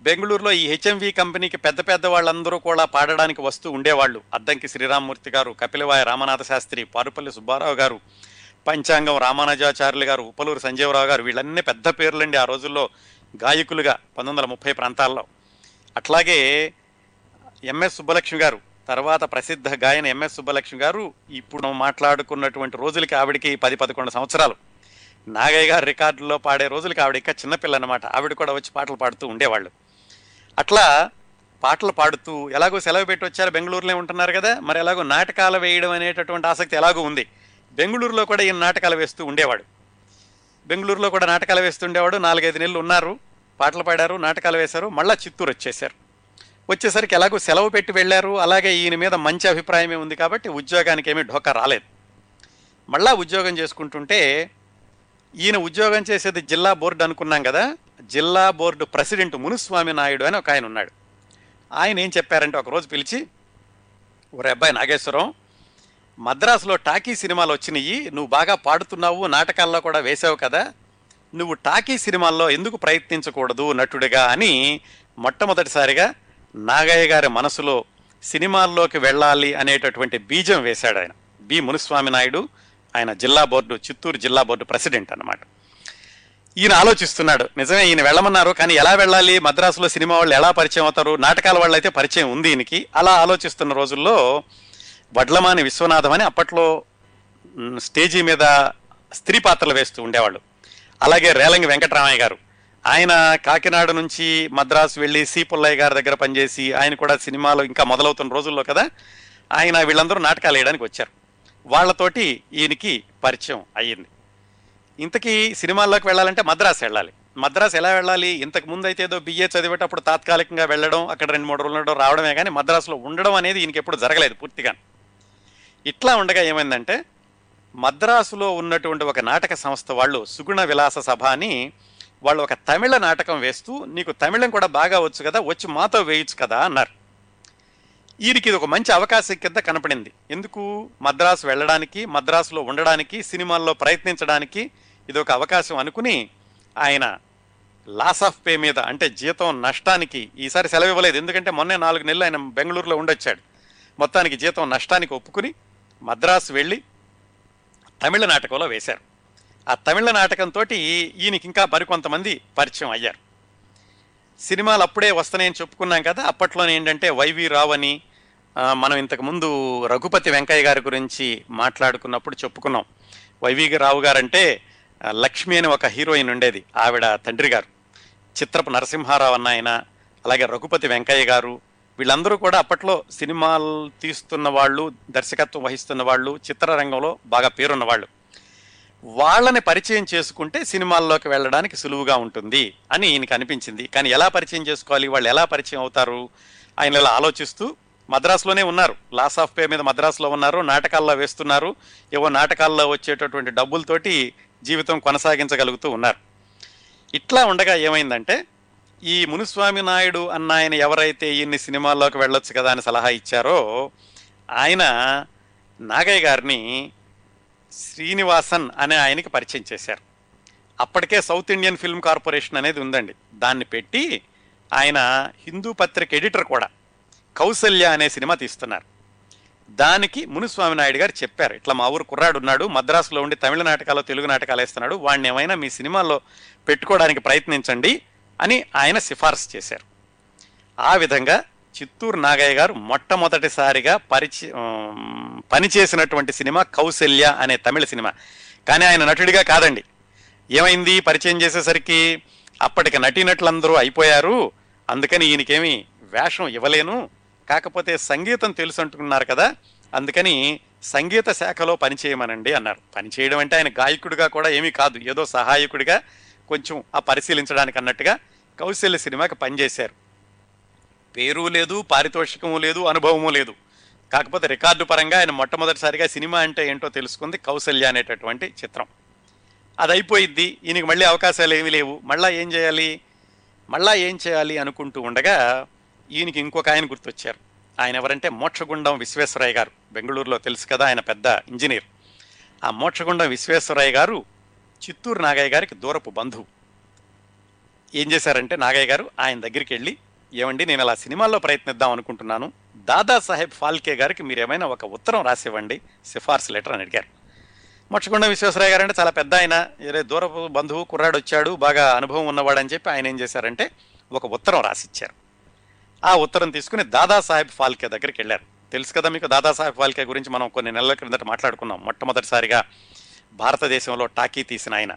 బెంగళూరులో ఈ హెచ్ఎంవి కంపెనీకి పెద్ద పెద్ద వాళ్ళందరూ కూడా పాడడానికి వస్తూ ఉండేవాళ్ళు. అద్దంకి శ్రీరామ్మూర్తి గారు కపిలవాయ రామనాథ శాస్త్రి పారుపల్లి సుబ్బారావు గారు పంచాంగం రామానుజాచార్యులు గారు ఉపలూరు సంజీవరావు గారు వీళ్ళన్నీ పెద్ద పేర్లండి ఆ రోజుల్లో గాయకులుగా పంతొమ్మిది వందల ముప్పై ప్రాంతాల్లో. అట్లాగే ఎంఎస్ సుబ్బలక్ష్మి గారు తర్వాత ప్రసిద్ధ గాయన ఎంఎస్ సుబ్బలక్ష్మి గారు ఇప్పుడు మనం మాట్లాడుకున్నటువంటి రోజులకి ఆవిడికి పది పదకొండు సంవత్సరాలు. నాగయ్య గారు రికార్డుల్లో పాడే రోజులకి ఆవిడ ఇంకా చిన్నపిల్ల అనమాట ఆవిడ కూడా వచ్చి పాటలు పాడుతూ ఉండేవాళ్ళు. అట్లా పాటలు పాడుతూ ఎలాగో సెలవు పెట్టి వచ్చారు బెంగళూరులో ఉంటున్నారు కదా మరి ఎలాగో నాటకాలు వేయడం అనేటటువంటి ఆసక్తి ఎలాగో ఉంది. బెంగళూరులో కూడా ఈయన నాటకాలు వేస్తూ ఉండేవాడు. బెంగళూరులో కూడా నాటకాలు వేస్తుండేవాడు నాలుగైదు నెలలు ఉన్నారు. పాటలు పాడారు నాటకాలు వేశారు. మళ్ళీ చిత్తూరు వచ్చేశారు. వచ్చేసరికి ఎలాగో సెలవు పెట్టి వెళ్ళారు. అలాగే ఈయన మీద మంచి అభిప్రాయమే ఉంది కాబట్టి ఉద్యోగానికి ఏమీ ఢోకా రాలేదు. మళ్ళా ఉద్యోగం చేసుకుంటుంటే ఈయన ఉద్యోగం చేసేది జిల్లా బోర్డు అనుకున్నాం కదా. జిల్లా బోర్డు ప్రెసిడెంట్ మునుస్వామి నాయుడు అని ఒక ఆయన ఉన్నాడు. ఆయన ఏం చెప్పారంటే ఒకరోజు పిలిచి ఒరే అబ్బాయి నాగేశ్వరం మద్రాసులో టాకీ సినిమాలు వచ్చినాయి నువ్వు బాగా పాడుతున్నావు నాటకాల్లో కూడా వేసావు కదా. నువ్వు టాకీ సినిమాల్లో ఎందుకు ప్రయత్నించకూడదు నటుడిగా అని మొట్టమొదటిసారిగా నాగయ్య గారి మనసులో సినిమాల్లోకి వెళ్ళాలి అనేటటువంటి బీజం వేశాడు ఆయన. బి. మునుస్వామి నాయుడు ఆయన జిల్లా బోర్డు చిత్తూరు జిల్లా బోర్డు ప్రెసిడెంట్ అన్నమాట. ఈయన ఆలోచిస్తున్నాడు నిజమే ఈయన వెళ్ళమన్నారు కానీ ఎలా వెళ్ళాలి? మద్రాసులో సినిమా వాళ్ళు ఎలా పరిచయం అవుతారు? నాటకాల వాళ్ళు అయితే పరిచయం ఉంది ఈయనకి. అలా ఆలోచిస్తున్న రోజుల్లో వడ్లమాని విశ్వనాథం అని అప్పట్లో స్టేజీ మీద స్త్రీ పాత్రలు వేస్తూ ఉండేవాళ్ళు. అలాగే రేలంగి వెంకటరామయ్య గారు. ఆయన కాకినాడ నుంచి మద్రాసు వెళ్ళి సి పుల్లయ్య గారి దగ్గర పనిచేసి ఆయన కూడా సినిమాలు ఇంకా మొదలవుతున్న రోజుల్లో కదా ఆయన వీళ్ళందరూ నాటకాలు వేయడానికి వచ్చారు. వాళ్ళతోటి ఈయనకి పరిచయం అయ్యింది. ఇంతకీ సినిమాల్లోకి వెళ్ళాలంటే మద్రాసు వెళ్ళాలి. మద్రాసు ఎలా వెళ్ళాలి? ఇంతకు ముందు అయితే ఏదో బిఏ చదివేటప్పుడు తాత్కాలికంగా వెళ్ళడం అక్కడ రెండు మూడు రోజులు ఉండడం రావడమే కానీ మద్రాసులో ఉండడం అనేది ఈయనకి ఎప్పుడు జరగలేదు పూర్తిగా ఇట్లా ఉండగా ఏమైందంటే మద్రాసులో ఉన్నటువంటి ఒక నాటక సంస్థ వాళ్ళు సుగుణ విలాస సభ అని వాళ్ళు ఒక తమిళ నాటకం వేస్తూ నీకు తమిళం కూడా బాగా వచ్చు కదా వచ్చి మాతో వేయచ్చు కదా అన్నారు. వీరికి ఇది ఒక మంచి అవకాశం కింద కనపడింది. ఎందుకు? మద్రాసు వెళ్ళడానికి మద్రాసులో ఉండడానికి సినిమాల్లో ప్రయత్నించడానికి ఇది ఒక అవకాశం అనుకుని ఆయన లాస్ ఆఫ్ పే మీద అంటే జీతం నష్టానికి ఈసారి సెలవు ఇవ్వలేదు. ఎందుకంటే మొన్నే నాలుగు నెలలు ఆయన బెంగళూరులో ఉండొచ్చాడు. మొత్తానికి జీతం నష్టానికి ఒప్పుకుని మద్రాసు వెళ్ళి తమిళ నాటకంలో వేశారు. ఆ తమిళ నాటకంతో ఈయనకి ఇంకా మరికొంతమంది పరిచయం అయ్యారు. సినిమాలు అప్పుడే వస్తున్నాయని చెప్పుకున్నాం కదా అప్పట్లోనే ఏంటంటే వైవి రావు అని మనం ఇంతకుముందు రఘుపతి వెంకయ్య గారి గురించి మాట్లాడుకున్నప్పుడు చెప్పుకున్నాం. వైవి రావు గారంటే లక్ష్మి అని ఒక హీరోయిన్ ఉండేది ఆవిడ తండ్రి గారు. చిత్రపు నరసింహారావు అన్న ఆయన అలాగే రఘుపతి వెంకయ్య గారు వీళ్ళందరూ కూడా అప్పట్లో సినిమాలు తీస్తున్న వాళ్ళు దర్శకత్వం వహిస్తున్న వాళ్ళు చిత్రరంగంలో బాగా పేరున్న వాళ్ళు వాళ్ళని పరిచయం చేసుకుంటే సినిమాల్లోకి వెళ్ళడానికి సులువుగా ఉంటుంది అని ఈయనకి అనిపించింది. కానీ ఎలా పరిచయం చేసుకోవాలి? వాళ్ళు ఎలా పరిచయం అవుతారు? ఆయన ఇలా ఆలోచిస్తూ మద్రాసులోనే ఉన్నారు. లాస్ ఆఫ్ పే మీద మద్రాసులో ఉన్నారు. నాటకాల్లో వేస్తున్నారు. ఏవో నాటకాల్లో వచ్చేటటువంటి డబ్బులతోటి జీవితం కొనసాగించగలుగుతూ ఉన్నారు. ఇట్లా ఉండగా ఏమైందంటే ఈ మునుస్వామి నాయుడు అన్న ఆయన ఎవరైతే ఈయన్ని సినిమాల్లోకి వెళ్ళొచ్చు కదా అని సలహా ఇచ్చారో ఆయన నాగయ్య గారిని శ్రీనివాసన్ అనే ఆయనకి పరిచయం చేశారు. అప్పటికే సౌత్ ఇండియన్ ఫిల్మ్ కార్పొరేషన్ అనేది ఉందండి. దాన్ని పెట్టి ఆయన హిందూ పత్రిక ఎడిటర్ కూడా కౌసల్య అనే సినిమా తీస్తున్నారు. దానికి మునుస్వామి నాయుడు గారు చెప్పారు ఇట్లా మా ఊరు కుర్రాడు ఉన్నాడు మద్రాసులో ఉండి తమిళ నాటకాలు తెలుగు నాటకాలు వేస్తున్నాడు వాడిని ఏమైనా మీ సినిమాల్లో పెట్టుకోవడానికి ప్రయత్నించండి అని ఆయన సిఫార్సు చేశారు. ఆ విధంగా చిత్తూరు నాగయ్య గారు మొట్టమొదటిసారిగా పరిచయం పనిచేసినటువంటి సినిమా కౌశల్య అనే తమిళ సినిమా. కానీ ఆయన నటుడిగా కాదండి. ఏమైంది? పరిచయం చేసేసరికి అప్పటికి నటీనటులందరూ అయిపోయారు. అందుకని ఈయనకేమి వేషం ఇవ్వలేను. కాకపోతే సంగీతం తెలుసు అంటున్నారు కదా. అందుకని సంగీత శాఖలో పనిచేయమనండి అన్నారు. పనిచేయడం అంటే ఆయన గాయకుడిగా కూడా ఏమీ కాదు. ఏదో సహాయకుడిగా కొంచెం ఆ పరిశీలించడానికి అన్నట్టుగా కౌశల్య సినిమాకి పనిచేశారు. పేరు లేదు పారితోషికము లేదు అనుభవము లేదు. కాకపోతే రికార్డు పరంగా ఆయన మొట్టమొదటిసారిగా సినిమా అంటే ఏంటో తెలుసుకుంది కౌశల్య అనేటటువంటి చిత్రం. అది అయిపోయిద్ది ఈయనకి మళ్ళీ అవకాశాలు ఏమీ లేవు. మళ్ళా ఏం చేయాలి? మళ్ళా ఏం చేయాలి అనుకుంటూ ఉండగా ఈయనకి ఇంకొక ఆయన గుర్తొచ్చారు. ఆయన ఎవరంటే మోక్షగుండం విశ్వేశ్వరయ్య గారు. బెంగళూరులో తెలుసు కదా ఆయన పెద్ద ఇంజనీర్. ఆ మోక్షగుండం విశ్వేశ్వరయ్య గారు చిత్తూరు నాగయ్య గారికి దూరపు బంధువు. ఏం చేశారంటే నాగయ్య గారు ఆయన దగ్గరికి వెళ్ళి ఏమండి నేను అలా సినిమాల్లో ప్రయత్నిద్దాం అనుకుంటున్నాను. దాదాసాహెబ్ ఫాల్కే గారికి మీరు ఏమైనా ఒక ఉత్తరం రాసివ్వండి. సిఫార్సు లెటర్ అని అడిగారు. మొట్టకొండ విశ్వేశ్వరయ్య గారు అంటే చాలా పెద్ద ఆయన. ఏదో దూరపు బంధువు కుర్రాడు వచ్చాడు బాగా అనుభవం ఉన్నవాడని చెప్పి ఆయన ఏం చేశారంటే ఒక ఉత్తరం రాసిచ్చారు. ఆ ఉత్తరం తీసుకుని దాదాసాహెబ్ ఫాల్కే దగ్గరికి వెళ్ళారు. తెలుసు కదా మీకు దాదాసాహెబ్ ఫాల్కే గురించి మనం కొన్ని నెలల క్రిందట మాట్లాడుకున్నాం. మొట్టమొదటిసారిగా భారతదేశంలో టాకీ తీసిన ఆయన.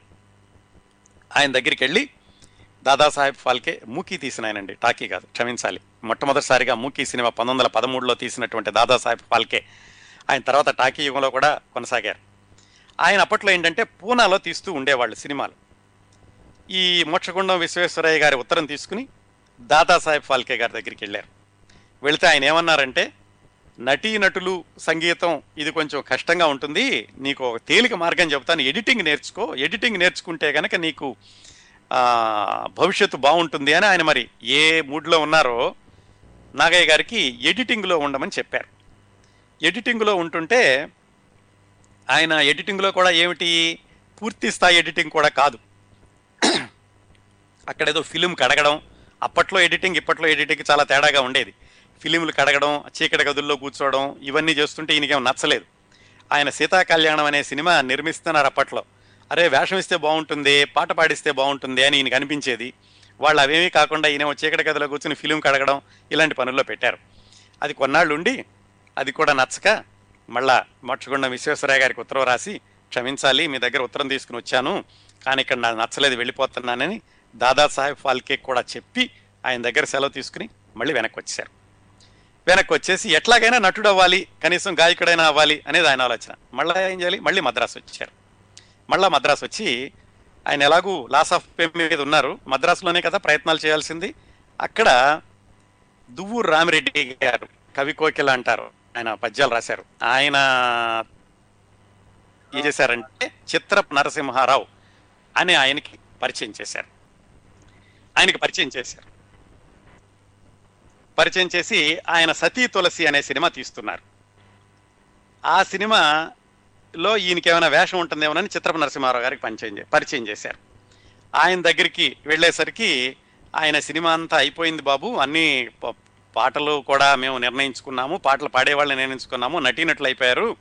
ఆయన దగ్గరికి వెళ్ళి దాదాసాహెబ్ ఫాల్కే మూకీ తీసిన ఆయనండి టాకీ కాదు క్షమించాలి. మొట్టమొదటిసారిగా మూకీ సినిమా పంతొమ్మిది వందల పదమూడులో తీసినటువంటి దాదాసాహెబ్ ఫాల్కే ఆయన తర్వాత టాకీ యుగంలో కూడా కొనసాగారు. ఆయన అప్పట్లో ఏంటంటే పూనాలో తీస్తూ ఉండేవాళ్ళు సినిమాలు. ఈ మోక్షగుండం విశ్వేశ్వరయ్య గారి ఉత్తరం తీసుకుని దాదాసాహెబ్ ఫాల్కే గారి దగ్గరికి వెళ్ళారు. వెళితే ఆయన ఏమన్నారంటే నటీనటులు సంగీతం ఇది కొంచెం కష్టంగా ఉంటుంది నీకు ఒక తేలిక మార్గం చెబుతాను ఎడిటింగ్ నేర్చుకో ఎడిటింగ్ నేర్చుకుంటే కనుక నీకు భవిష్యత్తు బాగుంటుంది అని ఆయన మరి ఏ మూడ్లో ఉన్నారో నాగయ్య గారికి ఎడిటింగ్లో ఉండమని చెప్పారు. ఎడిటింగ్లో ఉంటుంటే ఆయన ఎడిటింగ్లో కూడా ఏమిటి? పూర్తి స్థాయి ఎడిటింగ్ కూడా కాదు. అక్కడ ఏదో ఫిలిం కడగడం అప్పట్లో ఎడిటింగ్ ఇప్పట్లో ఎడిటింగ్ చాలా తేడాగా ఉండేది. ఫిలింలు కడగడం చీకటి గదుల్లో కూర్చోవడం ఇవన్నీ చేస్తుంటే ఈయనకేం నచ్చలేదు. ఆయన సీతా కళ్యాణం అనే సినిమా నిర్మిస్తున్నారు అప్పట్లో. అరే వేషం ఇస్తే బాగుంటుంది పాట పాడిస్తే బాగుంటుంది అని ఈయనకు అనిపించేది. వాళ్ళు అవేమీ కాకుండా ఈయన చీకటి గదిలో కూర్చుని ఫిలిం కడగడం ఇలాంటి పనుల్లో పెట్టారు. అది కొన్నాళ్ళు ఉండి అది కూడా నచ్చక మళ్ళా మోక్షగుండం విశ్వేశ్వరయ్య గారికి ఉత్తరం రాసి క్షమించాలి మీ దగ్గర ఉత్తరం తీసుకుని వచ్చాను కానీ ఇక్కడ నాకు నచ్చలేదు వెళ్ళిపోతున్నానని దాదాసాహెబ్ ఫాల్కే కూడా చెప్పి ఆయన దగ్గర సెలవు తీసుకుని మళ్ళీ వెనక్కి వచ్చారు వెనక్కి వచ్చేసి ఎట్లాగైనా నటుడు అవ్వాలి కనీసం గాయకుడైనా అవ్వాలి అనేది ఆయన ఆలోచన. మళ్ళీ ఏం చేయాలి? మళ్ళీ మద్రాసు వచ్చారు. మళ్ళా మద్రాసు వచ్చి ఆయన ఎలాగూ లాస్ ఆఫ్ పే మీద ఉన్నారు. మద్రాసులోనే కదా ప్రయత్నాలు చేయాల్సింది. అక్కడ దువ్వూరు రామిరెడ్డి గారు కవి కోకిల అంటారు. ఆయన పద్యాలు రాశారు. ఆయన ఏం చేశారంటే చిత్ర నరసింహారావు అని ఆయనకి పరిచయం చేశారు. ఆయనకి పరిచయం చేశారు. పరిచయం చేసి ఆయన సతీ తులసి అనే సినిమా తీస్తున్నారు. ఆ సినిమా లో ఈయనకి ఏమైనా వేషం ఉంటుందేమోనని చిత్రప నరసింహారావు గారికి పరిచయం పరిచయం చేశారు. ఆయన దగ్గరికి వెళ్ళేసరికి ఆయన సినిమా అంతా అయిపోయింది బాబు. అన్ని పాటలు కూడా మేము నిర్ణయించుకున్నాము. పాటలు పాడేవాళ్ళని నిర్ణయించుకున్నాము. నటీనట్లు అయిపోయారు.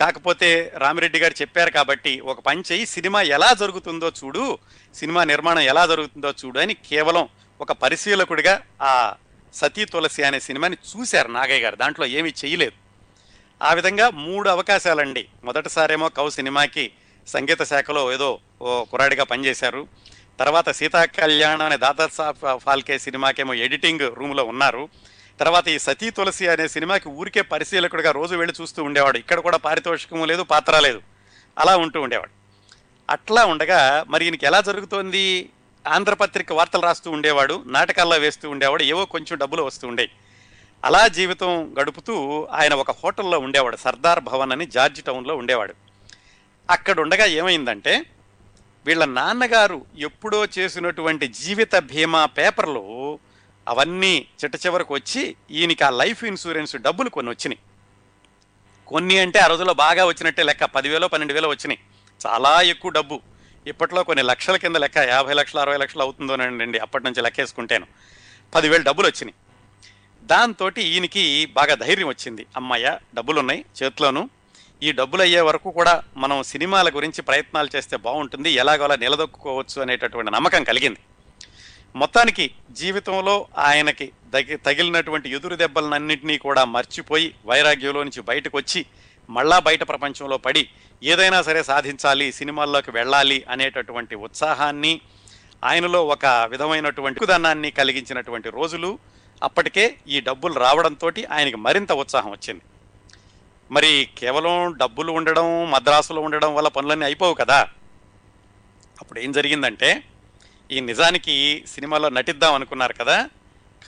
కాకపోతే రామిరెడ్డి గారు చెప్పారు కాబట్టి ఒక పని చెయ్యి సినిమా ఎలా జరుగుతుందో చూడు సినిమా నిర్మాణం ఎలా జరుగుతుందో చూడు అని కేవలం ఒక పరిశీలకుడిగా ఆ సతీ తులసి అనే సినిమాని చూశారు నాగయ్య గారు. దాంట్లో ఏమీ చేయలేదు. ఆ విధంగా మూడు అవకాశాలండి. మొదటిసారేమో కౌ సినిమాకి సంగీత శాఖలో ఏదో ఓ కుర్రాడిగా పనిచేశారు. తర్వాత సీతా కళ్యాణ్ అనే దాదా ఫాల్కే సినిమాకేమో ఎడిటింగ్ రూమ్లో ఉన్నారు. తర్వాత ఈ సతీ తులసి అనే సినిమాకి ఊరికే పరిశీలకుడిగా రోజు వెళ్ళి చూస్తూ ఉండేవాడు. ఇక్కడ కూడా పారితోషికము లేదు పాత్ర లేదు. అలా ఉంటూ ఉండేవాడు. అట్లా ఉండగా మరి ఈయనకి ఎలా జరుగుతోంది? ఆంధ్రపత్రిక వార్తలు రాస్తూ ఉండేవాడు నాటకాల్లో వేస్తూ ఉండేవాడు ఏవో కొంచెం డబ్బులు వస్తూ ఉండేవి అలా జీవితం గడుపుతూ ఆయన ఒక హోటల్లో ఉండేవాడు. సర్దార్ భవన్ అని జార్జి టౌన్లో ఉండేవాడు. అక్కడ ఉండగా ఏమైందంటే వీళ్ళ నాన్నగారు ఎప్పుడో చేసినటువంటి జీవిత బీమా పేపర్లు అవన్నీ చిట్ట చివరకు వచ్చి ఈయనకి ఆ లైఫ్ ఇన్సూరెన్స్ డబ్బులు కొన్ని వచ్చినాయి. కొన్ని అంటే ఆ రోజుల్లో బాగా వచ్చినట్టే లెక్క పదివేలో పన్నెండు వేలు వచ్చినాయి. చాలా ఎక్కువ డబ్బు. ఇప్పట్లో కొన్ని లక్షల కింద లెక్క యాభై లక్షలు అరవై లక్షలు అవుతుందోనండి అప్పటి నుంచి లెక్కేసుకుంటాను. పదివేలు డబ్బులు వచ్చినాయి. దాంతో ఈయనకి బాగా ధైర్యం వచ్చింది. అమ్మయ్య డబ్బులు ఉన్నాయి చేతిలోను. ఈ డబ్బులు అయ్యే వరకు కూడా మనం సినిమాల గురించి ప్రయత్నాలు చేస్తే బాగుంటుంది ఎలాగోలా నిలదొక్కుకోవచ్చు అనేటటువంటి నమ్మకం కలిగింది. మొత్తానికి జీవితంలో ఆయనకి తగి తగిలినటువంటి ఎదురు దెబ్బలన్నింటినీ కూడా మర్చిపోయి వైరాగ్యంలో నుంచి బయటకు వచ్చి మళ్ళా బయట ప్రపంచంలో పడి ఏదైనా సరే సాధించాలి సినిమాల్లోకి వెళ్ళాలి అనేటటువంటి ఉత్సాహాన్ని ఆయనలో ఒక విధమైనటువంటి దన్నాన్ని కలిగించినటువంటి రోజులు అప్పటికే ఈ డబ్బులు రావడంతో ఆయనకి మరింత ఉత్సాహం వచ్చింది. మరి కేవలం డబ్బులు ఉండడం మద్రాసులో ఉండడం వల్ల పనులన్నీ అయిపోవు కదా? అప్పుడు ఏం జరిగిందంటే ఈ నిజానికి సినిమాలో నటిద్దాం అనుకున్నారు కదా?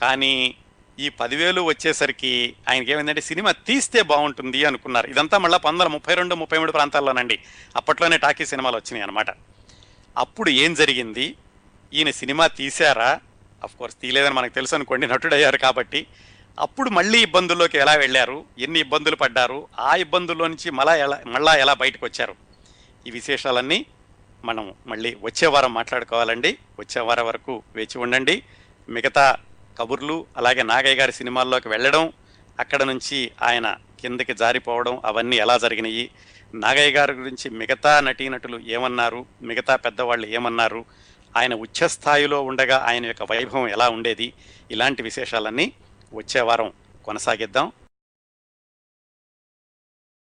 కానీ ఈ పదివేలు వచ్చేసరికి ఆయనకి ఏమైందంటే సినిమా తీస్తే బాగుంటుంది అనుకున్నారు. ఇదంతా మళ్ళీ పంతొమ్మిది ముప్పై రెండు ముప్పై మూడు ప్రాంతాల్లోనండి. అప్పట్లోనే టాకీ సినిమాలు వచ్చినాయి అనమాట అప్పుడు ఏం జరిగింది? ఈయన సినిమా తీశారా? కోర్స్ తీయలేదని మనకు తెలుసు అనుకోండి నటుడయ్యారు కాబట్టి. అప్పుడు మళ్ళీ ఇబ్బందుల్లోకి ఎలా వెళ్ళారు? ఎన్ని ఇబ్బందులు పడ్డారు? ఆ ఇబ్బందుల్లో నుంచి మళ్ళా ఎలా మళ్ళా ఎలా బయటకు వచ్చారు ఈ విశేషాలన్నీ మనం మళ్ళీ వచ్చే వారం మాట్లాడుకోవాలండి. వచ్చే వారం వరకు వేచి ఉండండి. మిగతా కబుర్లు అలాగే నాగయ్య గారి సినిమాల్లోకి వెళ్ళడం అక్కడ నుంచి ఆయన కిందకి జారిపోవడం అవన్నీ ఎలా జరిగినాయి? నాగయ్య గారి గురించి మిగతా నటీనటులు ఏమన్నారు? మిగతా పెద్దవాళ్ళు ఏమన్నారు? ఆయన ఉచ్చస్థాయిలో ఉండగా ఆయన యొక్క వైభవం ఎలా ఉండేది? ఇలాంటి విశేషాలన్నీ వచ్చే వారం కొనసాగిద్దాం.